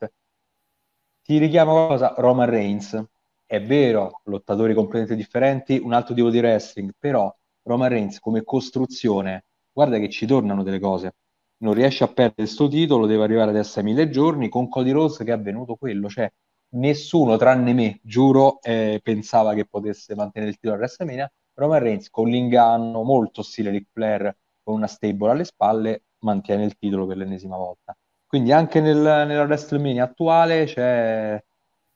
[SPEAKER 3] Ti richiamo cosa? Roman Reigns. È vero, lottatori completamente differenti, un altro tipo di wrestling, però Roman Reigns come costruzione, guarda che ci tornano delle cose. Non riesce a perdere questo titolo, deve arrivare adesso ai mille giorni, con Cody Rose che è avvenuto quello, cioè nessuno tranne me, giuro, eh, pensava che potesse mantenere il titolo a WrestleMania. Roman Reigns con l'inganno, molto stile Ric Flair, con una stable alle spalle mantiene il titolo per l'ennesima volta. Quindi anche nel, nella WrestleMania attuale c'è,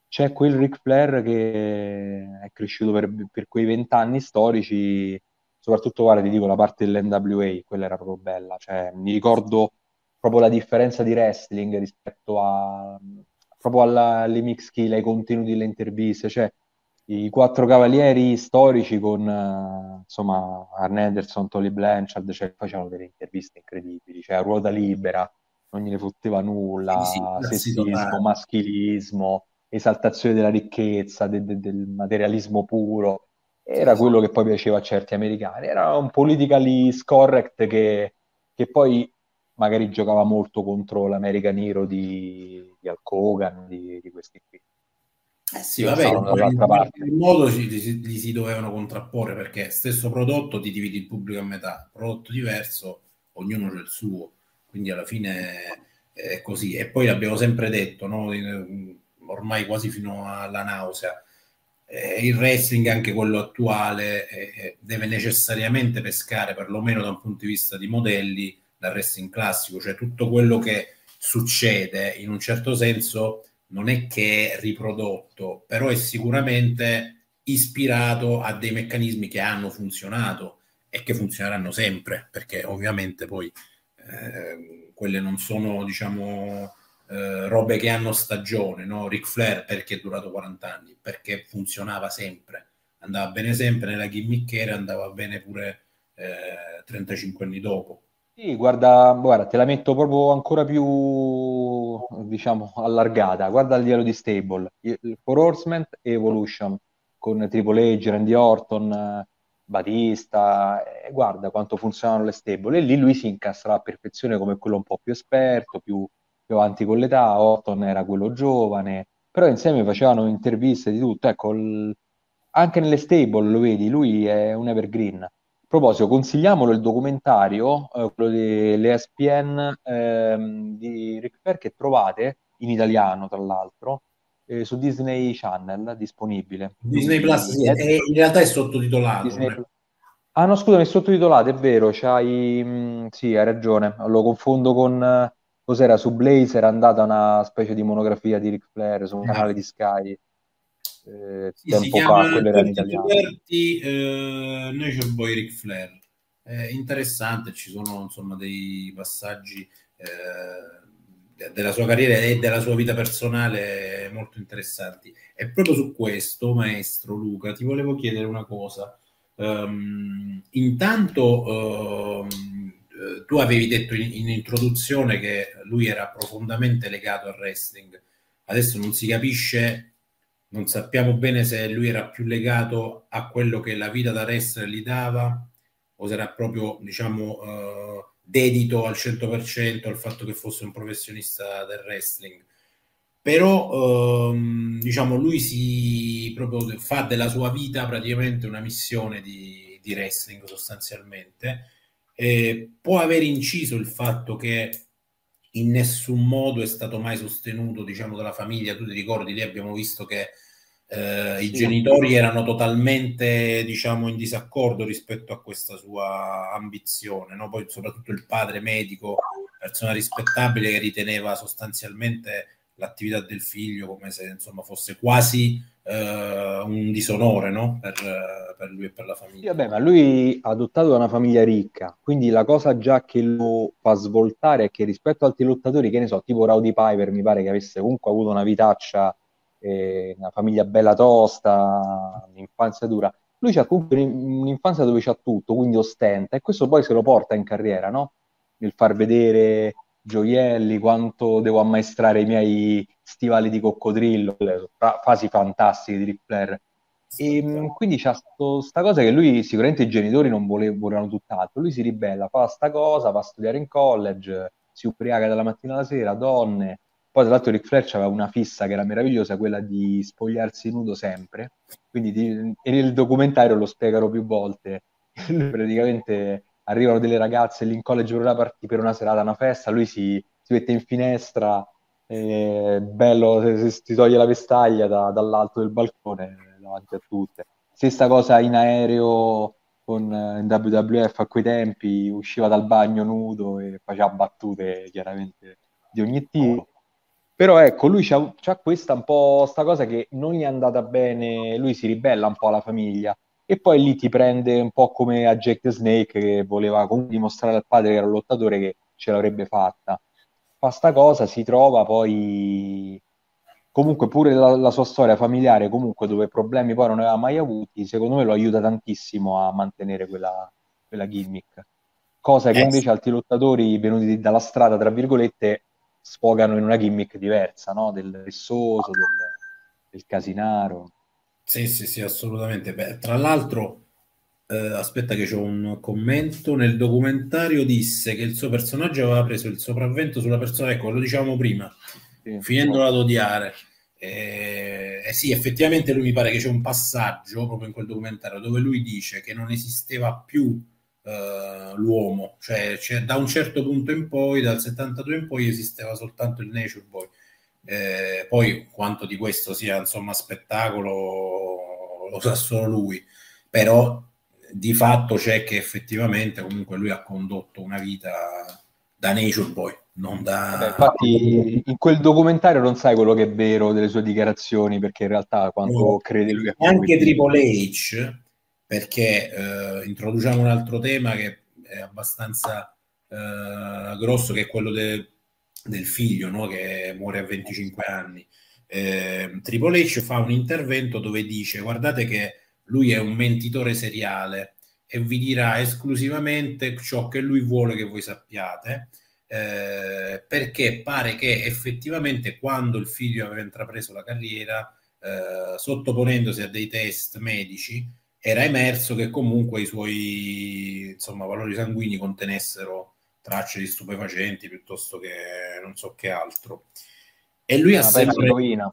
[SPEAKER 3] c'è quel Ric Flair che è cresciuto per, per quei vent'anni storici, soprattutto guarda, ti dico la parte dell'NWA, quella era proprio bella, cioè mi ricordo proprio la differenza di wrestling rispetto a proprio alla, alle mix kill, ai contenuti delle interviste, cioè i quattro cavalieri storici con uh, insomma Arn Anderson, Tolly Blanchard, cioè, facevano delle interviste incredibili, cioè a ruota libera, non gliene fotteva nulla, sì, sì, sessismo, maschilismo, esaltazione della ricchezza, de- de- del materialismo puro, era quello che poi piaceva a certi americani, era un politically correct che, che poi magari giocava molto contro l'American Hero di, di Hulk Hogan, di, di questi qui.
[SPEAKER 2] Eh sì, vabbè, in qualche modo gli, si dovevano contrapporre perché stesso prodotto ti dividi il pubblico a metà, prodotto diverso ognuno c'è il suo, quindi alla fine è così. E poi l'abbiamo sempre detto, no? ormai quasi fino alla nausea, eh, il wrestling, anche quello attuale, eh, deve necessariamente pescare, perlomeno da un punto di vista di modelli, dal wrestling classico, cioè tutto quello che succede in un certo senso non è che è riprodotto, però è sicuramente ispirato a dei meccanismi che hanno funzionato e che funzioneranno sempre, perché ovviamente poi eh, quelle non sono, diciamo, eh, robe che hanno stagione, no? Ric Flair perché è durato 40 anni, perché funzionava sempre, andava bene sempre nella gimmick era, andava bene pure eh, 35 anni dopo.
[SPEAKER 3] Sì, guarda, guarda, te la metto proprio ancora più, diciamo, allargata. Guarda il livello di stable, il For Horseman e Evolution, con Triple H, Randy Orton, Batista, e guarda quanto funzionano le stable. E lì lui si incastra a perfezione come quello un po' più esperto, più, più avanti con l'età, Orton era quello giovane, però insieme facevano interviste di tutto. Ecco, il, anche nelle stable lo vedi, lui è un evergreen proposito, consigliamolo il documentario, eh, quello dell'ESPN ehm, di Ric Flair che trovate in italiano, tra l'altro, eh, su Disney Channel disponibile.
[SPEAKER 2] Disney Plus, sì, è, in realtà è sottotitolato. Disney...
[SPEAKER 3] Ah no, scusami, è sottotitolato, è vero, c'hai... Mh, mm, sì, hai ragione, lo confondo con... Cos'era su Blaze? Era andata una specie di monografia di Ric Flair su un ah. canale di Sky
[SPEAKER 2] eh, sì, tempo fa, quello era in italiano. Diverti, eh, Nature Boy Ric Flair. È interessante, ci sono insomma dei passaggi eh, della sua carriera e della sua vita personale molto interessanti. E proprio su questo, maestro Luca, ti volevo chiedere una cosa. Um, intanto um, tu avevi detto in, in, introduzione che lui era profondamente legato al wrestling. Adesso non si capisce non sappiamo bene se lui era più legato a quello che la vita da wrestler gli dava o se era proprio, diciamo, eh, dedito al 100% al fatto che fosse un professionista del wrestling. Però, ehm, diciamo, lui si proprio fa della sua vita praticamente una missione di, di wrestling sostanzialmente. E può aver inciso il fatto che in nessun modo è stato mai sostenuto, diciamo, dalla famiglia. Tu ti ricordi, lì abbiamo visto che eh, sì. i genitori erano totalmente, diciamo, in disaccordo rispetto a questa sua ambizione, no? Poi soprattutto il padre medico, persona rispettabile che riteneva sostanzialmente l'attività del figlio come se insomma fosse quasi eh, un disonore no? per, per, lui e per la famiglia.
[SPEAKER 3] Vabbè, ma lui ha adottato da una famiglia ricca, quindi la cosa già che lo fa svoltare è che rispetto ad altri lottatori, che ne so, tipo Rowdy Piper, mi pare che avesse comunque avuto una vitaccia, eh, una famiglia bella tosta, un'infanzia dura. Lui ha comunque un'infanzia dove c'ha tutto, quindi ostenta, e questo poi se lo porta in carriera, no? Nel far vedere gioielli, quanto devo ammaestrare i miei stivali di coccodrillo, fasi fantastiche di Ric Flair. E mm, quindi c'è questa cosa che lui sicuramente i genitori non vole- volevano tutt'altro. Lui si ribella, fa sta cosa, va a studiare in college, si ubriaca dalla mattina alla sera, donne. Poi tra l'altro Ric Flair aveva una fissa che era meravigliosa, quella di spogliarsi nudo sempre. Quindi di, e nel documentario lo spiegano più volte. Lui praticamente arrivano delle ragazze lì in college per una, part- per una serata, una festa, lui si, si mette in finestra, eh, bello, si, si, toglie la vestaglia da, dall'alto del balcone davanti a tutte. Stessa cosa in aereo con in WWF a quei tempi, usciva dal bagno nudo e faceva battute chiaramente di ogni tipo. Però ecco, lui c'ha, c'ha questa un po' sta cosa che non gli è andata bene, lui si ribella un po' alla famiglia e poi lì ti prende un po' come a Jack the Snake che voleva comunque dimostrare al padre che era un lottatore che ce l'avrebbe fatta. Fa sta cosa, si trova poi comunque pure la, la, sua storia familiare, comunque dove problemi poi non aveva mai avuti, secondo me lo aiuta tantissimo a mantenere quella, quella gimmick. Cosa che invece altri lottatori venuti dalla strada, tra virgolette, sfogano in una gimmick diversa, no? Del rissoso, del, del casinaro.
[SPEAKER 2] Sì, sì, sì, assolutamente. Beh, tra l'altro, eh, aspetta che c'è un commento, nel documentario disse che il suo personaggio aveva preso il sopravvento sulla persona, ecco, lo diciamo prima, sì, finendola ad odiare. Eh, eh, sì, effettivamente lui mi pare che c'è un passaggio proprio in quel documentario dove lui dice che non esisteva più uh, l'uomo, cioè, cioè, da un certo punto in poi, dal 72 in poi esisteva soltanto il Nature Boy. Eh, poi quanto di questo sia insomma spettacolo lo sa solo lui, però di fatto c'è che effettivamente comunque lui ha condotto una vita da Nature Boy, non da...
[SPEAKER 3] Vabbè, infatti in quel documentario non sai quello che è vero delle sue dichiarazioni, perché in realtà quanto no, crede lui...
[SPEAKER 2] Anche Triple H, perché eh, introduciamo un altro tema che è abbastanza eh, grosso, che è quello de, del figlio, no? che muore a 25 anni. Eh, Triple H fa un intervento dove dice guardate che lui è un mentitore seriale e vi dirà esclusivamente ciò che lui vuole che voi sappiate, eh, perché pare che effettivamente quando il figlio aveva intrapreso la carriera, eh, sottoponendosi a dei test medici, era emerso che comunque i suoi insomma, valori sanguigni contenessero tracce di stupefacenti piuttosto che non so che altro. E lui ha sempre... Eroina.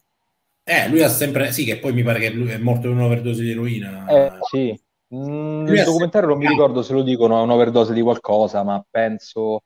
[SPEAKER 2] Eh, lui ha sempre... Sì, che poi mi pare che lui è morto di un'overdose di eroina.
[SPEAKER 3] Eh, sì. Mm, il documentario non mi ricordo se lo dicono, è un'overdose di qualcosa, ma penso...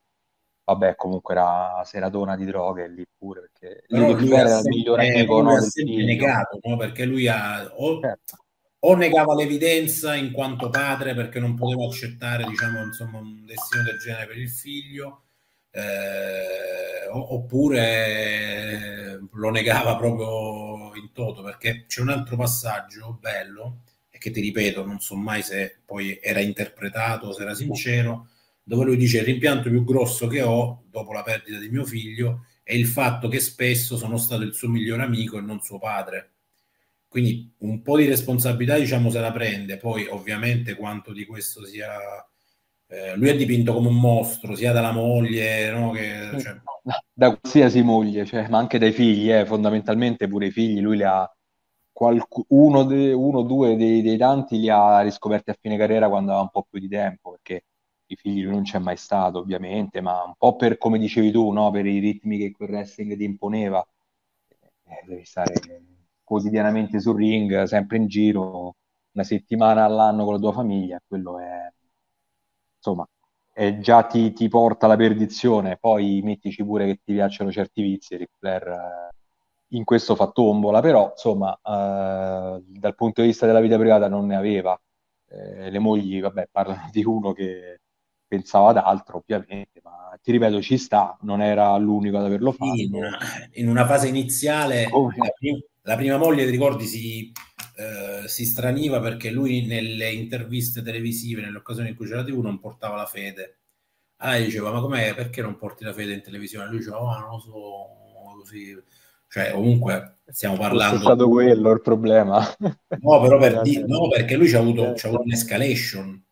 [SPEAKER 3] Vabbè, comunque era seratona di droghe lì pure, perché
[SPEAKER 2] Però lui era il migliore amico no, del negato, no? Perché lui ha... O, certo. O negava l'evidenza in quanto padre perché non poteva accettare, diciamo, insomma, un destino del genere per il figlio, eh, oppure lo negava proprio in toto perché c'è un altro passaggio bello e che ti ripeto non so mai se poi era interpretato se era sincero dove lui dice il rimpianto più grosso che ho dopo la perdita di mio figlio è il fatto che spesso sono stato il suo migliore amico e non suo padre quindi un po' di responsabilità diciamo se la prende poi ovviamente quanto di questo sia eh, lui è dipinto come un mostro sia dalla moglie no? che,
[SPEAKER 3] cioè... da qualsiasi moglie, cioè, ma anche dai figli, eh, fondamentalmente pure i figli, lui li ha qualc- uno, de- uno due dei, dei, tanti li ha riscoperti a fine carriera quando aveva un po' più di tempo, perché i figli lui non c'è mai stato ovviamente, ma un po' per come dicevi tu, no? per i ritmi che quel wrestling ti imponeva, eh, devi stare quotidianamente sul ring, sempre in giro, una settimana all'anno con la tua famiglia, quello è insomma, eh, già ti, ti, porta alla perdizione, poi mettici pure che ti piacciono certi vizi, Ric Flair eh, in questo fa tombola, però insomma, eh, dal punto di vista della vita privata non ne aveva. Eh, le mogli, vabbè, parlano di uno che pensava ad altro, ovviamente, ma ti ripeto, ci sta, non era l'unico ad averlo fatto.
[SPEAKER 2] In una, in una fase iniziale, oh, la, prima, la, prima moglie, ti ricordi, si eh, si straniva perché lui nelle interviste televisive, nelle occasioni in cui c'era TV, non portava la fede. Ah, diceva, ma com'è? Perché non porti la fede in televisione? Lui diceva, oh, non lo so, così. Cioè, comunque stiamo parlando... È
[SPEAKER 3] stato quello il problema.
[SPEAKER 2] No, però per di... no, perché lui ci ha avuto, c'ha avuto un'escalation.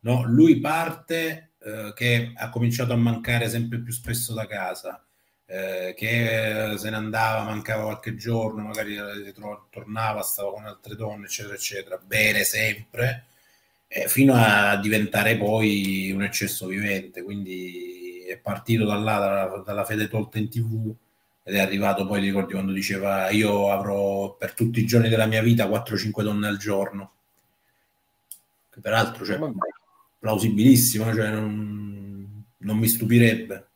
[SPEAKER 2] No? Lui parte eh, che ha cominciato a mancare sempre più spesso da casa eh, che se ne andava, mancava qualche giorno, magari tornava, stava con altre donne, eccetera, eccetera, bere sempre, eh, fino a diventare poi un eccesso vivente. Quindi è partito da là, dalla, dalla fede tolta in tv ed è arrivato poi, ricordi quando diceva io avrò per tutti i giorni della mia vita 4-5 donne al giorno. Che peraltro, cioè, plausibilissimo, cioè non, non mi stupirebbe.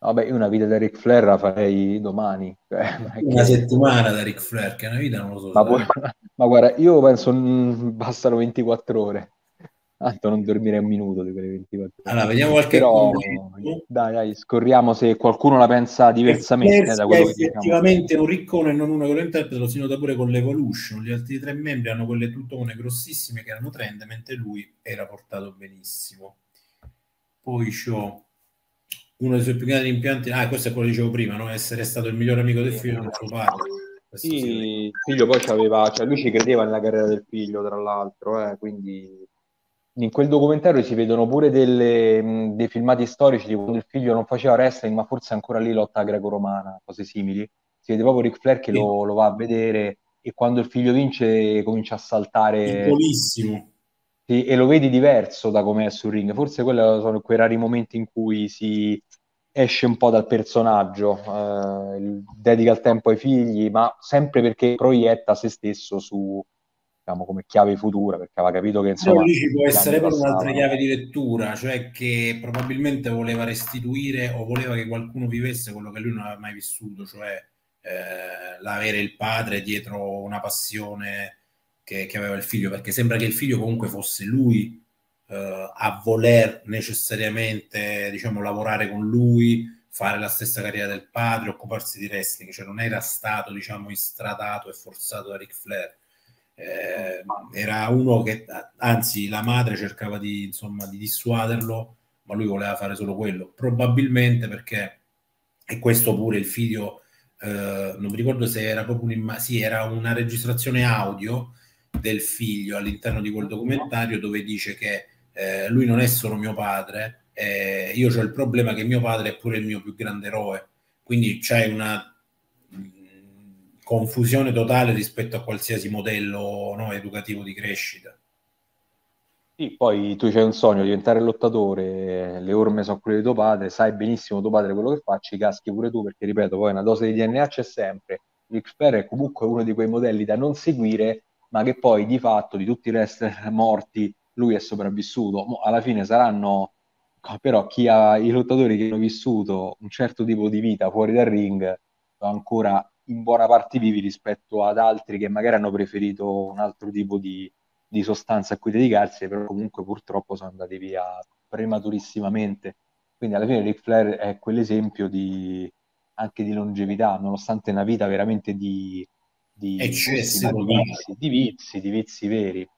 [SPEAKER 3] Vabbè, io una vita da Ric Flair la farei domani.
[SPEAKER 2] Cioè, una che... settimana da Ric Flair, che è una vita non lo so.
[SPEAKER 3] Ma, poi, ma guarda, io penso mh, bastano 24 ore. Tanto non dormire un minuto di quelle 24 ore.
[SPEAKER 2] Allora, vediamo qualche
[SPEAKER 3] Però, Dai, dai, scorriamo se qualcuno la pensa diversamente da quello
[SPEAKER 2] che diciamo. effettivamente è un riccone e non uno che lo interpreta, lo si nota pure con l'Evolution. Gli altri tre membri hanno quelle tuttone grossissime che erano trend, mentre lui era portato benissimo. Poi c'ho uno dei suoi più grandi rimpianti, ah, questo è quello che dicevo prima, no? essere stato il migliore amico del figlio non suo padre.
[SPEAKER 3] Sì, il figlio poi aveva, cioè lui ci credeva nella carriera del figlio, tra l'altro, eh, quindi in quel documentario si vedono pure delle, dei filmati storici di quando il figlio non faceva wrestling, ma forse ancora lì lotta greco-romana, cose simili. Si vede proprio Ric Flair che sì. lo, lo, va a vedere e quando il figlio vince comincia a saltare.
[SPEAKER 2] Piccolissimo.
[SPEAKER 3] Sì, e lo vedi diverso da come è sul ring. Forse quelli sono quei rari momenti in cui si, esce un po' dal personaggio, eh, dedica il tempo ai figli, ma sempre perché proietta se stesso su, diciamo, come chiave futura, perché aveva capito che insomma...
[SPEAKER 2] lì ci può essere poi un'altra chiave di lettura, cioè che probabilmente voleva restituire o voleva che qualcuno vivesse quello che lui non aveva mai vissuto, cioè eh, l'avere il padre dietro una passione che, che, aveva il figlio, perché sembra che il figlio comunque fosse lui eh, a voler necessariamente, diciamo, lavorare con lui, fare la stessa carriera del padre, occuparsi di wrestling, cioè non era stato, diciamo, istradato e forzato da Ric Flair. Eh, era uno che anzi la madre cercava di, insomma, di dissuaderlo, ma lui voleva fare solo quello, probabilmente perché, e questo pure il figlio, eh, non mi ricordo se era proprio un'immagine, sì, era una registrazione audio del figlio all'interno di quel documentario dove dice che eh, lui non è solo mio padre, eh, io ho il problema che mio padre è pure il mio più grande eroe, quindi c'è una confusione totale rispetto a qualsiasi modello no, educativo di crescita.
[SPEAKER 3] Sì, poi tu c'hai un sogno di diventare lottatore, le orme sono quelle di tuo padre, sai benissimo tuo padre quello che fa, ci caschi pure tu, perché ripeto, poi una dose di DNA c'è sempre. L'Xper è comunque uno di quei modelli da non seguire, ma che poi di fatto di tutti i wrestler morti lui è sopravvissuto. Mo, alla fine saranno però chi ha i lottatori che hanno vissuto un certo tipo di vita fuori dal ring ancora in buona parte vivi rispetto ad altri che magari hanno preferito un altro tipo di, di sostanza a cui dedicarsi, però comunque purtroppo sono andati via prematurissimamente. Quindi alla fine Ric Flair è quell'esempio di, anche di longevità, nonostante una vita veramente di, di,
[SPEAKER 2] Eccessi,
[SPEAKER 3] di, vizi, di vizi, di vizi veri.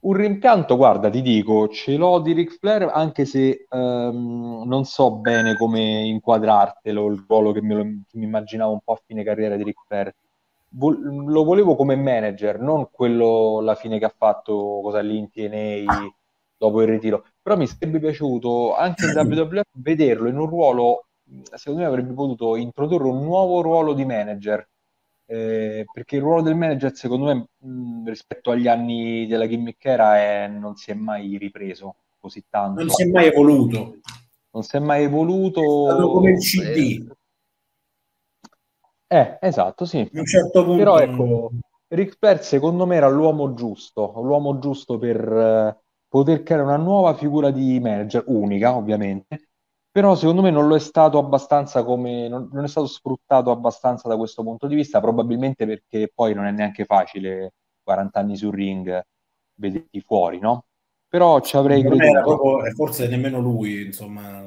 [SPEAKER 3] Un rimpianto, guarda, ti dico, ce l'ho di Ric Flair, anche se um, non so bene come inquadrartelo, il ruolo che, mi immaginavo un po' a fine carriera di Ric Flair. Vol- lo volevo come manager, non quello alla fine che ha fatto cosa lì in dopo il ritiro. Però mi sarebbe piaciuto anche in WWF vederlo in un ruolo, secondo me avrebbe potuto introdurre un nuovo ruolo di manager eh, perché il ruolo del manager secondo me mh, rispetto agli anni della gimmick era è, non si è mai ripreso così tanto.
[SPEAKER 2] Non si è mai evoluto.
[SPEAKER 3] Non si è mai evoluto.
[SPEAKER 2] È stato come il CD.
[SPEAKER 3] Eh, eh esatto, sì.
[SPEAKER 2] A un certo punto...
[SPEAKER 3] Però ecco, Rick Flair secondo me era l'uomo giusto, l'uomo giusto per eh, poter creare una nuova figura di manager, unica ovviamente, però secondo me non lo è stato abbastanza come non, non, è stato sfruttato abbastanza da questo punto di vista, probabilmente perché poi non è neanche facile 40 anni sul ring vederti fuori, no? Però ci avrei
[SPEAKER 2] non creduto. Proprio, forse nemmeno lui, insomma.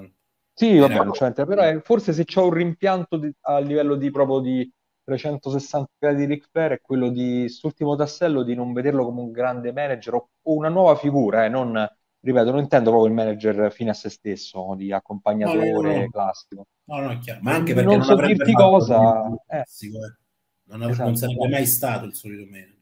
[SPEAKER 3] Sì, vabbè, non c'è però è, forse se c'è un rimpianto di, a livello di proprio di 360 gradi di Ric Flair è quello di quest'ultimo tassello di non vederlo come un grande manager o, o una nuova figura, eh, non ripeto, non intendo proprio il manager fine a se stesso, di accompagnatore no, no, no. classico.
[SPEAKER 2] No, no, è chiaro. Ma anche perché
[SPEAKER 3] non, non so dirti cosa...
[SPEAKER 2] Eh. eh. Non, esatto. non, sarebbe mai stato il solito manager.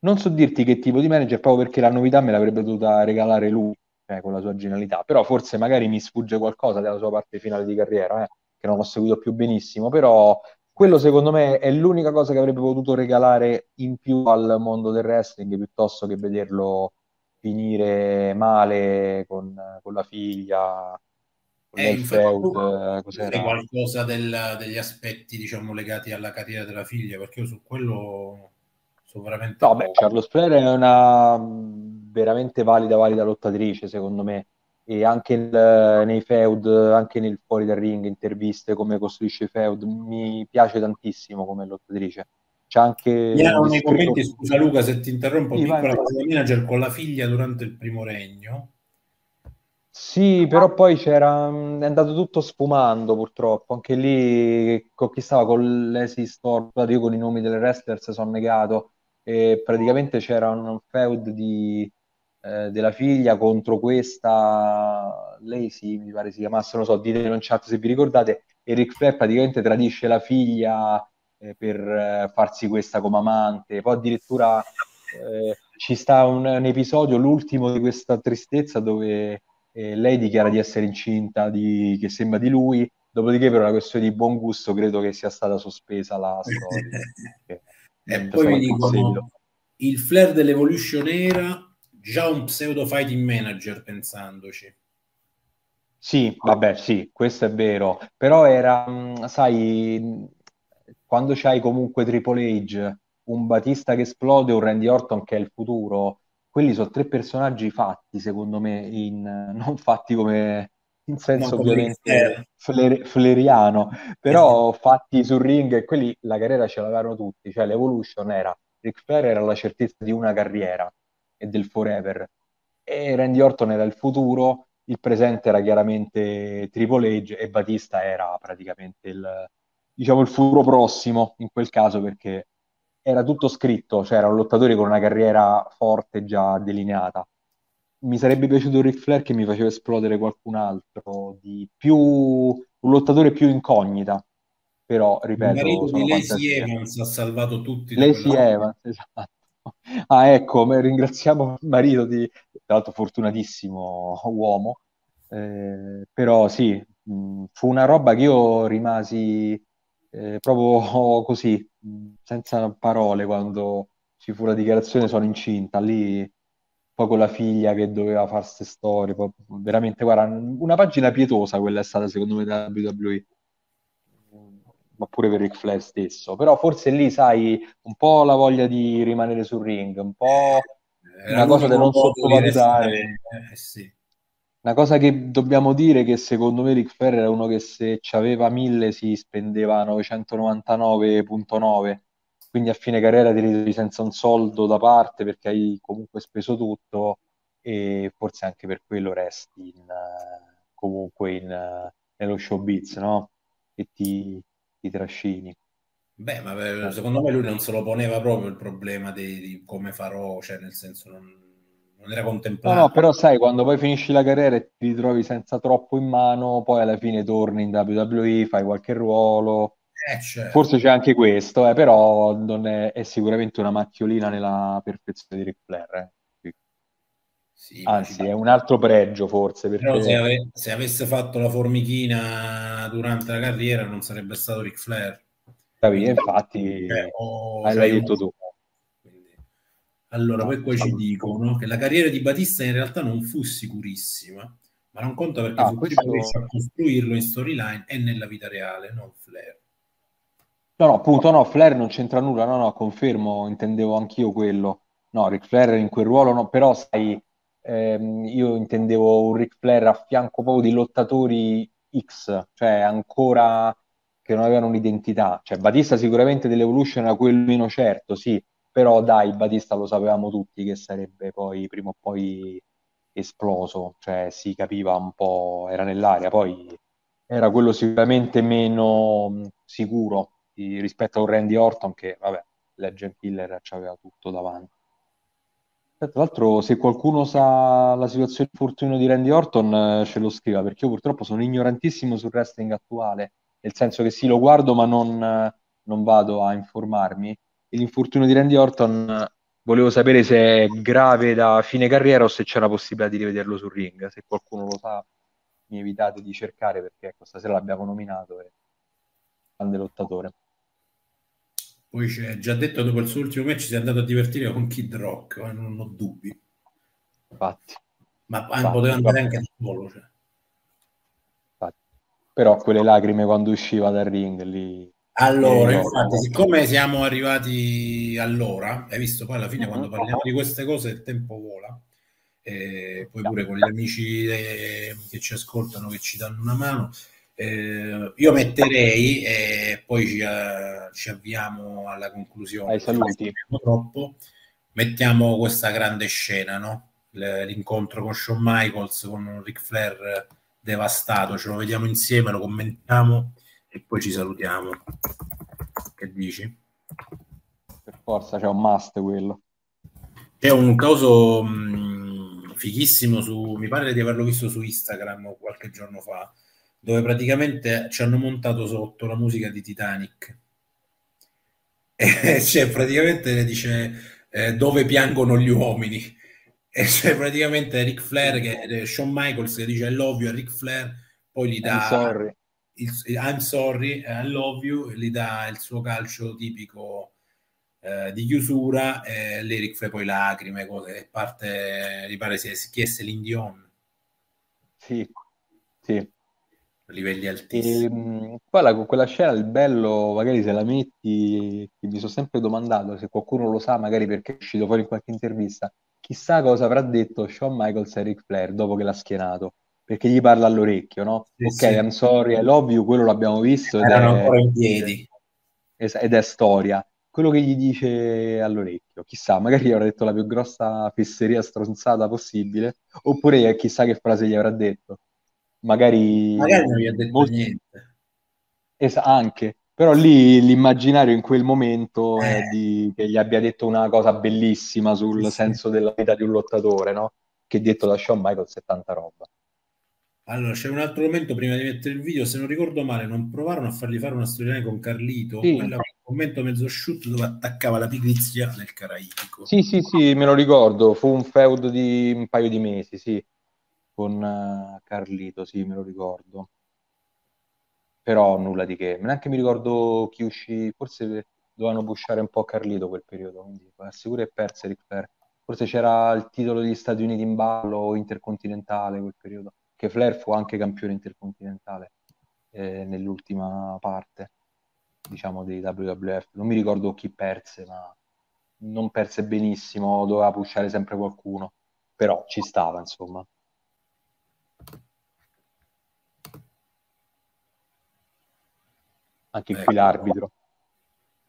[SPEAKER 3] Non so dirti che tipo di manager, proprio perché la novità me l'avrebbe dovuta regalare lui, eh, con la sua genialità. Però forse magari mi sfugge qualcosa della sua parte finale di carriera, eh, che non ho seguito più benissimo, però quello secondo me è l'unica cosa che avrebbe potuto regalare in più al mondo del wrestling piuttosto che vederlo finire male con, con la figlia,
[SPEAKER 2] con eh, feud, cos'era? qualcosa del, degli aspetti diciamo legati alla carriera della figlia? Perché io su quello sono veramente
[SPEAKER 3] no beh Charles Flair è una veramente valida valida lottatrice secondo me. E anche il, nei feud anche nel fuori dal ring interviste come costruisce i feud mi piace tantissimo come lottatrice c'è anche...
[SPEAKER 2] Mi erano nei commenti, scusa Luca se ti interrompo, sì, piccola manager con la figlia durante il primo regno.
[SPEAKER 3] Sì, però poi c'era, è andato tutto sfumando purtroppo, anche lì con chi stava con l'Esi Store, io con i nomi delle wrestlers sono negato, e praticamente c'era un feud di, eh, della figlia contro questa, lei sì, mi pare si chiamasse, non so, ditelo in chat se vi ricordate, e Ric Flair praticamente tradisce la figlia eh, per eh, farsi questa come amante. Poi addirittura eh, ci sta un, un, episodio, l'ultimo di questa tristezza, dove eh, lei dichiara di essere incinta, di, che sembra di lui. Dopodiché, per una questione di buon gusto, credo che sia stata sospesa la storia.
[SPEAKER 2] e poi mi dicono il flair dell'evolution era già un pseudo fighting manager, pensandoci.
[SPEAKER 3] Sì, vabbè, sì, questo è vero, però era, sai, quando c'hai comunque Triple H un Batista che esplode, un Randy Orton che è il futuro. Quelli sono tre personaggi fatti, secondo me, in, non fatti come in senso ovviamente fler, fleriano, però esatto. fatti sul ring e quelli la carriera ce l'avevano tutti, cioè l'Evolution era, Ric Flair era la certezza di una carriera e del forever, e Randy Orton era il futuro, il presente era chiaramente Triple H e Batista era praticamente il, diciamo, il futuro prossimo in quel caso perché era tutto scritto, cioè un lottatore con una carriera forte già delineata. Mi sarebbe piaciuto Ric Flair che mi faceva esplodere qualcun altro di più un lottatore più incognita. Però, ripeto, il marito
[SPEAKER 2] di Lacey Evans ha salvato tutti.
[SPEAKER 3] Lacey Evans, esatto. Ah, ecco, ringraziamo il marito di, tra l'altro, fortunatissimo uomo. Eh, però sì, mh, fu una roba che io rimasi eh, proprio così, senza parole, quando ci fu la dichiarazione sono incinta, lì poi con la figlia che doveva fare queste storie, poi, veramente, guarda, una pagina pietosa quella è stata secondo me da WWE, ma pure per Ric Flair stesso, però forse lì sai un po' la voglia di rimanere sul ring, un po' eh, una cosa da non sottovalutare. Eh, sì. Una cosa che dobbiamo dire è che secondo me Ric Flair era uno che se ci aveva 1000 si spendeva 999.9, quindi a fine carriera ti ritrovi senza un soldo da parte perché hai comunque speso tutto e forse anche per quello resti in, comunque in, nello showbiz, no? E ti, ti trascini.
[SPEAKER 2] Beh, ma secondo me lui non se lo poneva proprio il problema di, di come farò, cioè nel senso non non era contemplato.
[SPEAKER 3] No, no, però sai, quando poi finisci la carriera e ti ritrovi senza troppo in mano, poi alla fine torni in WWE, fai qualche ruolo. Eh, certo. Forse c'è anche questo, eh, però non è, è, sicuramente una macchiolina nella perfezione di Ric Flair. Eh. Sì, Anzi, è un altro pregio forse. Perché... Però
[SPEAKER 2] se, ave- se, avesse fatto la formichina durante la carriera non sarebbe stato Ric Flair.
[SPEAKER 3] Capì, infatti, eh, hai cioè, detto tu.
[SPEAKER 2] Allora, poi qua ci dicono che la carriera di Batista in realtà non fu sicurissima, ma non conta perché ah, fu questo... a costruirlo in storyline e nella vita reale, non Flair.
[SPEAKER 3] No, no, appunto, no, Flair non c'entra nulla, no, no, confermo, intendevo anch'io quello. No, Ric Flair in quel ruolo no, però sai, ehm, io intendevo un Ric Flair a fianco proprio di lottatori X, cioè ancora che non avevano un'identità. Cioè Batista sicuramente dell'Evolution era quello meno certo, sì, però dai, Batista lo sapevamo tutti che sarebbe poi prima o poi esploso, cioè si capiva un po', era nell'aria, poi era quello sicuramente meno sicuro rispetto a un Randy Orton che, vabbè, Legend Killer aveva tutto davanti. Tra l'altro, se qualcuno sa la situazione di infortunio di Randy Orton, eh, ce lo scriva, perché io purtroppo sono ignorantissimo sul wrestling attuale, nel senso che sì, lo guardo, ma non, non vado a informarmi l'infortunio di Randy Orton volevo sapere se è grave da fine carriera o se c'è la possibilità di rivederlo sul ring. Se qualcuno lo sa, mi evitate di cercare perché ecco, stasera l'abbiamo nominato e grande lottatore.
[SPEAKER 2] Poi c'è già detto dopo il suo ultimo match si è andato a divertire con Kid Rock, eh, non ho dubbi.
[SPEAKER 3] Infatti.
[SPEAKER 2] Ma infatti, poteva andare anche da solo. Cioè.
[SPEAKER 3] Però quelle lacrime quando usciva dal ring lì
[SPEAKER 2] allora, infatti, siccome siamo arrivati all'ora, hai visto poi alla fine quando parliamo di queste cose il tempo vola, eh, poi pure con gli amici eh, che ci ascoltano, che ci danno una mano, eh, io metterei e poi ci, uh, ci, avviamo alla conclusione.
[SPEAKER 3] Ai saluti.
[SPEAKER 2] Troppo. Mettiamo questa grande scena, no? l'incontro con Shawn Michaels, con Ric Flair devastato, ce lo vediamo insieme, lo commentiamo e poi ci salutiamo. Che dici?
[SPEAKER 3] Per forza, c'è un must quello.
[SPEAKER 2] C'è un caso mh, mm, fighissimo su, mi pare di averlo visto su Instagram qualche giorno fa, dove praticamente ci hanno montato sotto la musica di Titanic. E cioè, praticamente le dice eh, dove piangono gli uomini. E c'è praticamente Ric Flair che eh, Shawn Michaels che dice you a Ric Flair, poi gli dà il, I'm sorry, I love you, gli dà il suo calcio tipico eh, di chiusura e l'Eric fa poi lacrime, cose, e parte, mi pare si è chiesto l'Indion.
[SPEAKER 3] Sì, sì.
[SPEAKER 2] livelli altissimi.
[SPEAKER 3] E, ehm, poi la, quella scena, il bello, magari se la metti, mi sono sempre domandato se qualcuno lo sa, magari perché è uscito fuori in qualche intervista, chissà cosa avrà detto Shawn Michaels a Ric Flair dopo che l'ha schienato, perché gli parla all'orecchio, no? Sì, ok, sì. I'm sorry, I love you, quello l'abbiamo visto.
[SPEAKER 2] Ed Erano è, ancora in piedi.
[SPEAKER 3] Ed è storia. Quello che gli dice all'orecchio, chissà, magari gli avrà detto la più grossa fesseria stronzata possibile, oppure chissà che frase gli avrà detto magari...
[SPEAKER 2] Magari non gli ha detto molti... niente.
[SPEAKER 3] Es- anche, però lì l'immaginario in quel momento eh. è di, che gli abbia detto una cosa bellissima sul sì, senso della vita di un lottatore, no? Che detto da Shawn Michaels è tanta roba.
[SPEAKER 2] Allora, c'è un altro momento prima di mettere il video, se non ricordo male, non provarono a fargli fare una storia con Carlito, sì. un momento mezzo shoot dove attaccava la pigrizia nel caraibico.
[SPEAKER 3] Sì, sì, sì, me lo ricordo, fu un feud di un paio di mesi, sì con uh, Carlito, sì, me lo ricordo. Però nulla di che. Neanche mi ricordo chi uscì, forse dovevano pushare un po' Carlito quel periodo, quindi sicuro è Ric Flair. Forse c'era il titolo degli Stati Uniti in ballo intercontinentale quel periodo, che Flair fu anche campione intercontinentale eh, nell'ultima parte, diciamo, dei WWF. Non mi ricordo chi perse, ma non perse benissimo, doveva pushare sempre qualcuno, però ci stava, insomma. Anche ecco. qui l'arbitro.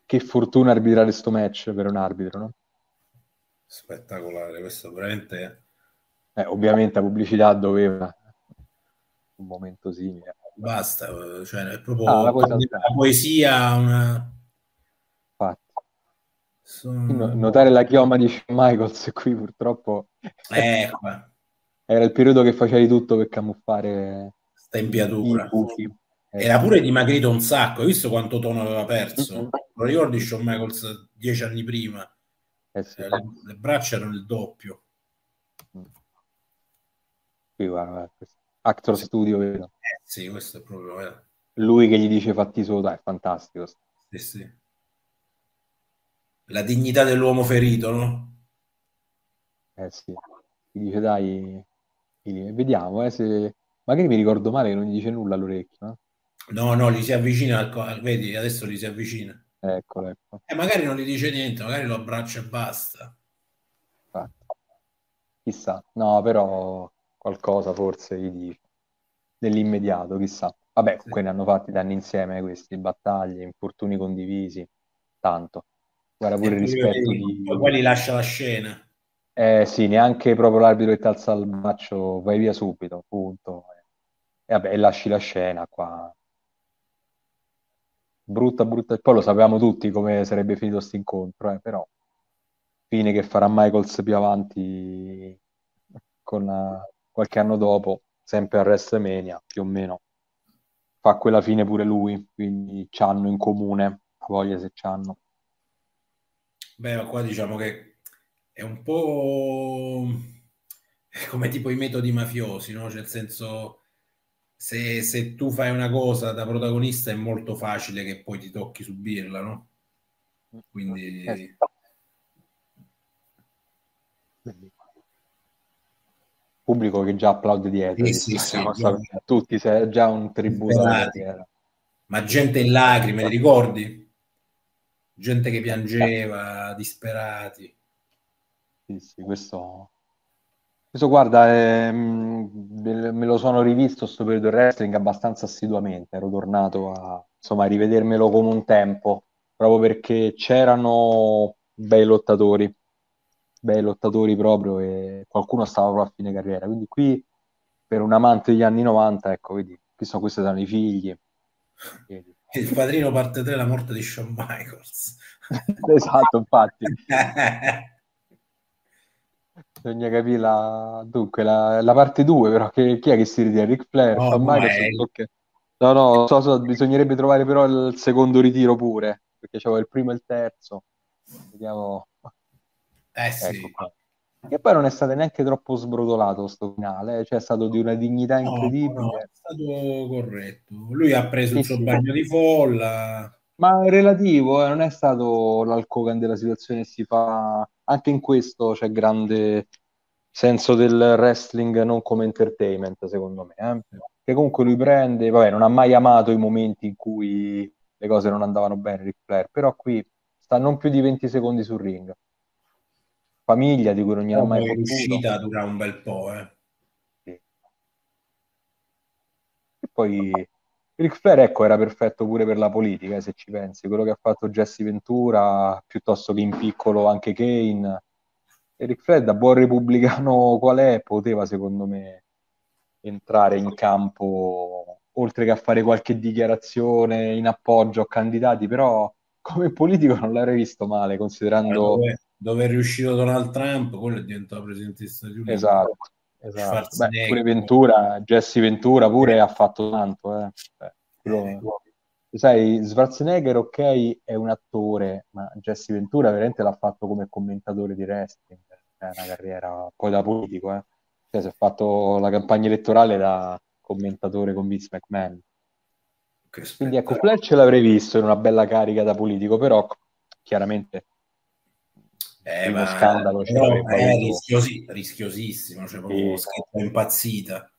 [SPEAKER 3] Che fortuna arbitrare sto match per un arbitro, no?
[SPEAKER 2] Spettacolare, questo veramente...
[SPEAKER 3] Eh, ovviamente la pubblicità doveva un momento simile.
[SPEAKER 2] Basta, cioè è proprio ah, la, la poesia, una...
[SPEAKER 3] Sono... Notare la chioma di Michaels qui purtroppo
[SPEAKER 2] eh,
[SPEAKER 3] era il periodo che facevi tutto per camuffare
[SPEAKER 2] sta impiatura. Era pure dimagrito un sacco, hai visto quanto tono aveva perso? Mm-hmm. Lo ricordi Shawn Michaels dieci anni prima? Eh sì. le, le, braccia erano il doppio.
[SPEAKER 3] Qui guarda, Actor Studio, vedo.
[SPEAKER 2] Eh sì, questo è proprio... Eh.
[SPEAKER 3] Lui che gli dice fatti solo, dai, è fantastico.
[SPEAKER 2] Sì, sì. La dignità dell'uomo ferito, no?
[SPEAKER 3] Eh sì. Gli dice dai, vediamo, eh, se... magari mi ricordo male che non gli dice nulla all'orecchio. Eh?
[SPEAKER 2] No, no, gli si avvicina, al... vedi, adesso gli si avvicina.
[SPEAKER 3] Ecco, ecco.
[SPEAKER 2] E magari non gli dice niente, magari lo abbraccia e basta.
[SPEAKER 3] Infatti. Chissà, no, però qualcosa forse gli dice. Nell'immediato, chissà. Vabbè, sì. ne hanno fatti danni insieme questi, battaglie, infortuni condivisi, tanto. Guarda pure il rispetto di...
[SPEAKER 2] Poi li lascia la scena.
[SPEAKER 3] Eh sì, neanche proprio l'arbitro che ti alza il braccio, vai via subito, punto. E vabbè, lasci la scena qua brutta, brutta. Poi lo sapevamo tutti come sarebbe finito questo incontro, eh, però fine che farà Michaels più avanti con uh, qualche anno dopo, sempre a WrestleMania, più o meno. Fa quella fine pure lui, quindi c'hanno in comune, voglia se c'hanno.
[SPEAKER 2] Beh, ma qua diciamo che è un po' come tipo i metodi mafiosi, no? Cioè, nel senso se, se, tu fai una cosa da protagonista è molto facile che poi ti tocchi subirla, no? Quindi... Eh.
[SPEAKER 3] Pubblico che già applaude dietro,
[SPEAKER 2] sì, sì, sì,
[SPEAKER 3] tutti, se è già un tributo.
[SPEAKER 2] Ma gente in lacrime, ti ricordi? Gente che piangeva, disperati.
[SPEAKER 3] Sì, sì, questo questo guarda, ehm, me lo sono rivisto sto periodo del wrestling abbastanza assiduamente, ero tornato a, insomma, a rivedermelo come un tempo, proprio perché c'erano bei lottatori, bei lottatori proprio e qualcuno stava proprio a fine carriera, quindi qui per un amante degli anni 90, ecco, vedi, qui sono, questi sono i figli.
[SPEAKER 2] Il padrino parte 3, la morte di Shawn Michaels.
[SPEAKER 3] esatto, infatti. Bisogna capire la... Dunque, la, la parte 2, però, che, chi è che si ritira? Ric Flair?
[SPEAKER 2] No,
[SPEAKER 3] okay. no, no so, so, bisognerebbe trovare però il secondo ritiro pure, perché c'avevo il primo e il terzo. Vediamo.
[SPEAKER 2] Eh sì.
[SPEAKER 3] Ecco che poi non è stato neanche troppo sbrodolato sto finale, eh, cioè è stato di una dignità incredibile. No, no,
[SPEAKER 2] è stato corretto. Lui ha preso sì, il suo sì. bagno di folla.
[SPEAKER 3] Ma relativo, eh, non è stato l'alcogan della situazione si fa anche in questo c'è grande senso del wrestling non come entertainment, secondo me. Eh? che comunque lui prende, vabbè, non ha mai amato i momenti in cui le cose non andavano bene, Ric Flair, però qui sta non più di 20 secondi sul ring. Famiglia di cui non gliel'ha mai
[SPEAKER 2] fatto. L'uscita dura un bel po', eh.
[SPEAKER 3] E poi Ric Flair, ecco, era perfetto pure per la politica, eh, se ci pensi. Quello che ha fatto Jesse Ventura, piuttosto che in piccolo anche Kane. E Ric Flair, da buon repubblicano qual è, poteva, secondo me, entrare in campo, oltre che a fare qualche dichiarazione in appoggio a candidati, però come politico non l'avrei visto male, considerando...
[SPEAKER 2] Dove, dove, è riuscito Donald Trump, quello è diventato presidente degli Stati Uniti.
[SPEAKER 3] Esatto, esatto. Beh, pure Ventura, Jesse Ventura pure ha fatto tanto. Eh. Beh, quello... Sai, Schwarzenegger, ok, è un attore, ma Jesse Ventura veramente l'ha fatto come commentatore di wrestling. È una carriera poi da politico, eh. Cioè, si è fatto la campagna elettorale da commentatore con Vince McMahon. Quindi ecco, Flair ce l'avrei visto in una bella carica da politico, però chiaramente
[SPEAKER 2] eh, ma scandalo è rischiosi, rischiosissimo, cioè proprio sì. impazzita.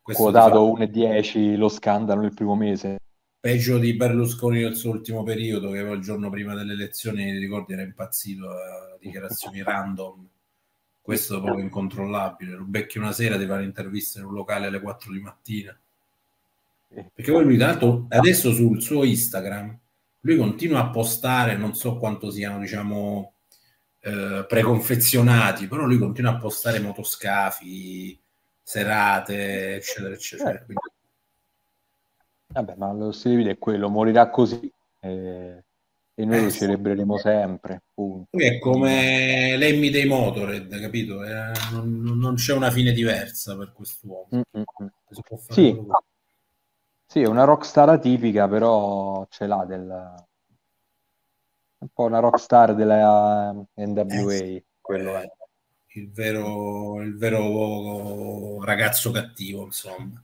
[SPEAKER 3] Questo Quotato 1,10 lo scandalo nel primo mese.
[SPEAKER 2] Peggio di Berlusconi nel suo ultimo periodo, che il giorno prima delle elezioni, ricordi, era impazzito a dichiarazioni random questo è proprio incontrollabile. Lo becchi una sera, ti fa un'intervista in un locale alle 4 di mattina. Perché poi lui, tanto, adesso sul suo Instagram, lui continua a postare, non so quanto siano, diciamo, eh, preconfezionati, però lui continua a postare motoscafi, serate, eccetera, eccetera. Eh. Quindi...
[SPEAKER 3] Vabbè, ma lo stile è quello, morirà così. Eh, e noi lo celebreremo sempre. Punto.
[SPEAKER 2] È come l'Emmy dei Motorhead, capito? Eh, non, non, c'è una fine diversa per quest'uomo. Mm-hmm.
[SPEAKER 3] Sì. sì, è una rockstar atipica, però ce l'ha del... un po' una rockstar della NWA, eh, quello è.
[SPEAKER 2] Il vero, il vero ragazzo cattivo, insomma.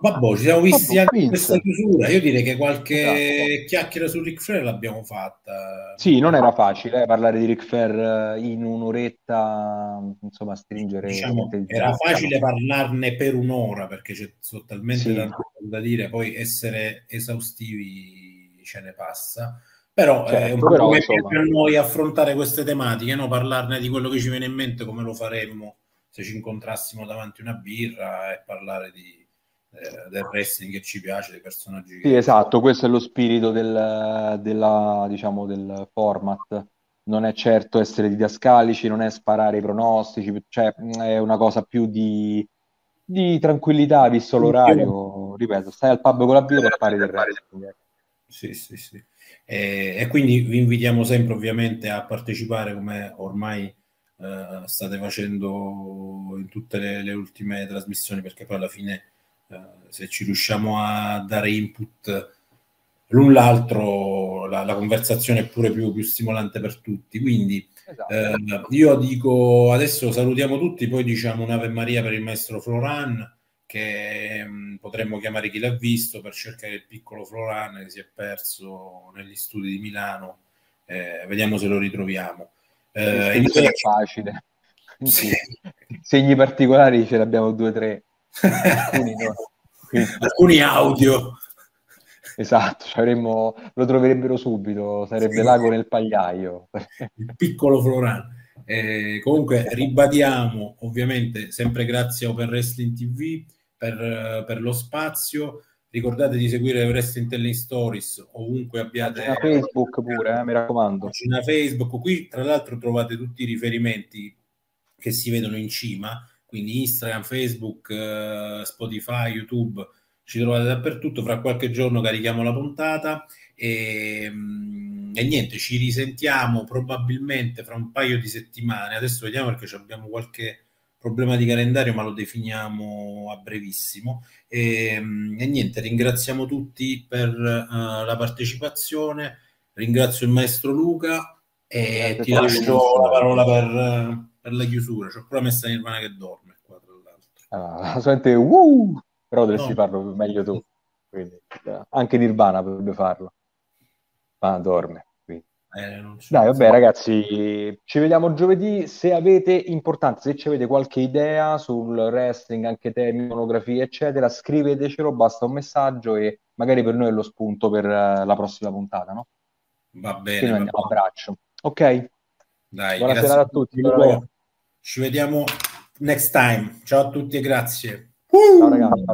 [SPEAKER 2] Vabbè, ci siamo visti anche in questa chiusura. Io direi che qualche esatto. chiacchiera su Ric Flair l'abbiamo fatta.
[SPEAKER 3] Sì, non era facile eh, parlare di Ric Flair eh, in un'oretta, insomma, stringere.
[SPEAKER 2] Diciamo, era facile parlarne per un'ora perché c'è talmente sì. tanto da dire, poi essere esaustivi ce ne passa. Però certo, è un po' però, come insomma... per noi affrontare queste tematiche, no? parlarne di quello che ci viene in mente, come lo faremmo se ci incontrassimo davanti una birra e parlare di eh, del wrestling che ci piace, dei personaggi.
[SPEAKER 3] Sì, esatto, questo è lo spirito del, della, diciamo, del format. Non è certo essere didascalici, non è sparare i pronostici, cioè è una cosa più di, di tranquillità, visto l'orario. Ripeto, stai al pub con la birra e parli del wrestling.
[SPEAKER 2] Sì, sì, sì. E, e, quindi vi invitiamo sempre ovviamente a partecipare come ormai eh, state facendo in tutte le, le ultime trasmissioni perché poi alla fine eh, se ci riusciamo a dare input l'un l'altro, la, la conversazione è pure più, più, stimolante per tutti. Quindi esatto. eh, io dico adesso salutiamo tutti, poi diciamo un'Ave Maria per il maestro Floran che mh, mm, potremmo chiamare chi l'ha visto per cercare il piccolo Floran che si è perso negli studi di Milano. Eh, vediamo se lo ritroviamo.
[SPEAKER 3] Eh, in... è facile. Sì. Segni particolari ce ne abbiamo due o tre
[SPEAKER 2] alcuni, no. alcuni audio.
[SPEAKER 3] Esatto, avremmo, lo troverebbero subito, sarebbe sì. l'ago nel pagliaio.
[SPEAKER 2] Il piccolo Florano. Eh, comunque ribadiamo ovviamente sempre grazie a Open Wrestling TV per, per lo spazio. Ricordate di seguire Wrestling Telling Stories ovunque abbiate.
[SPEAKER 3] Pagina Facebook pure, eh, mi raccomando.
[SPEAKER 2] Pagina Facebook. Qui tra l'altro trovate tutti i riferimenti che si vedono in cima quindi Instagram, Facebook, eh, Spotify, YouTube, ci trovate dappertutto. Fra qualche giorno carichiamo la puntata e, mm, e, niente, ci risentiamo probabilmente fra un paio di settimane. Adesso vediamo perché abbiamo qualche problema di calendario, ma lo definiamo a brevissimo. E, mm, e niente, ringraziamo tutti per uh, la partecipazione. Ringrazio il maestro Luca e ti lascio la parola per per la chiusura. C'ho pure messa Nirvana che dorme qua tra
[SPEAKER 3] l'altro. Ah, solamente uh, però dovresti no. farlo meglio tu. Quindi, anche Nirvana potrebbe farlo. Ma dorme. Eh, Dai, vabbè, ragazzi, ci vediamo giovedì. Se avete, importante, se ci avete qualche idea sul wrestling, anche temi, monografie, eccetera, scrivetecelo, basta un messaggio e magari per noi è lo spunto per uh, la prossima puntata, no?
[SPEAKER 2] Va bene. Va
[SPEAKER 3] andiamo a braccio. Ok.
[SPEAKER 2] Dai,
[SPEAKER 3] Buonasera a tutti.
[SPEAKER 2] Ci vediamo next time. Ciao a tutti e grazie.
[SPEAKER 3] Ciao ragazzi.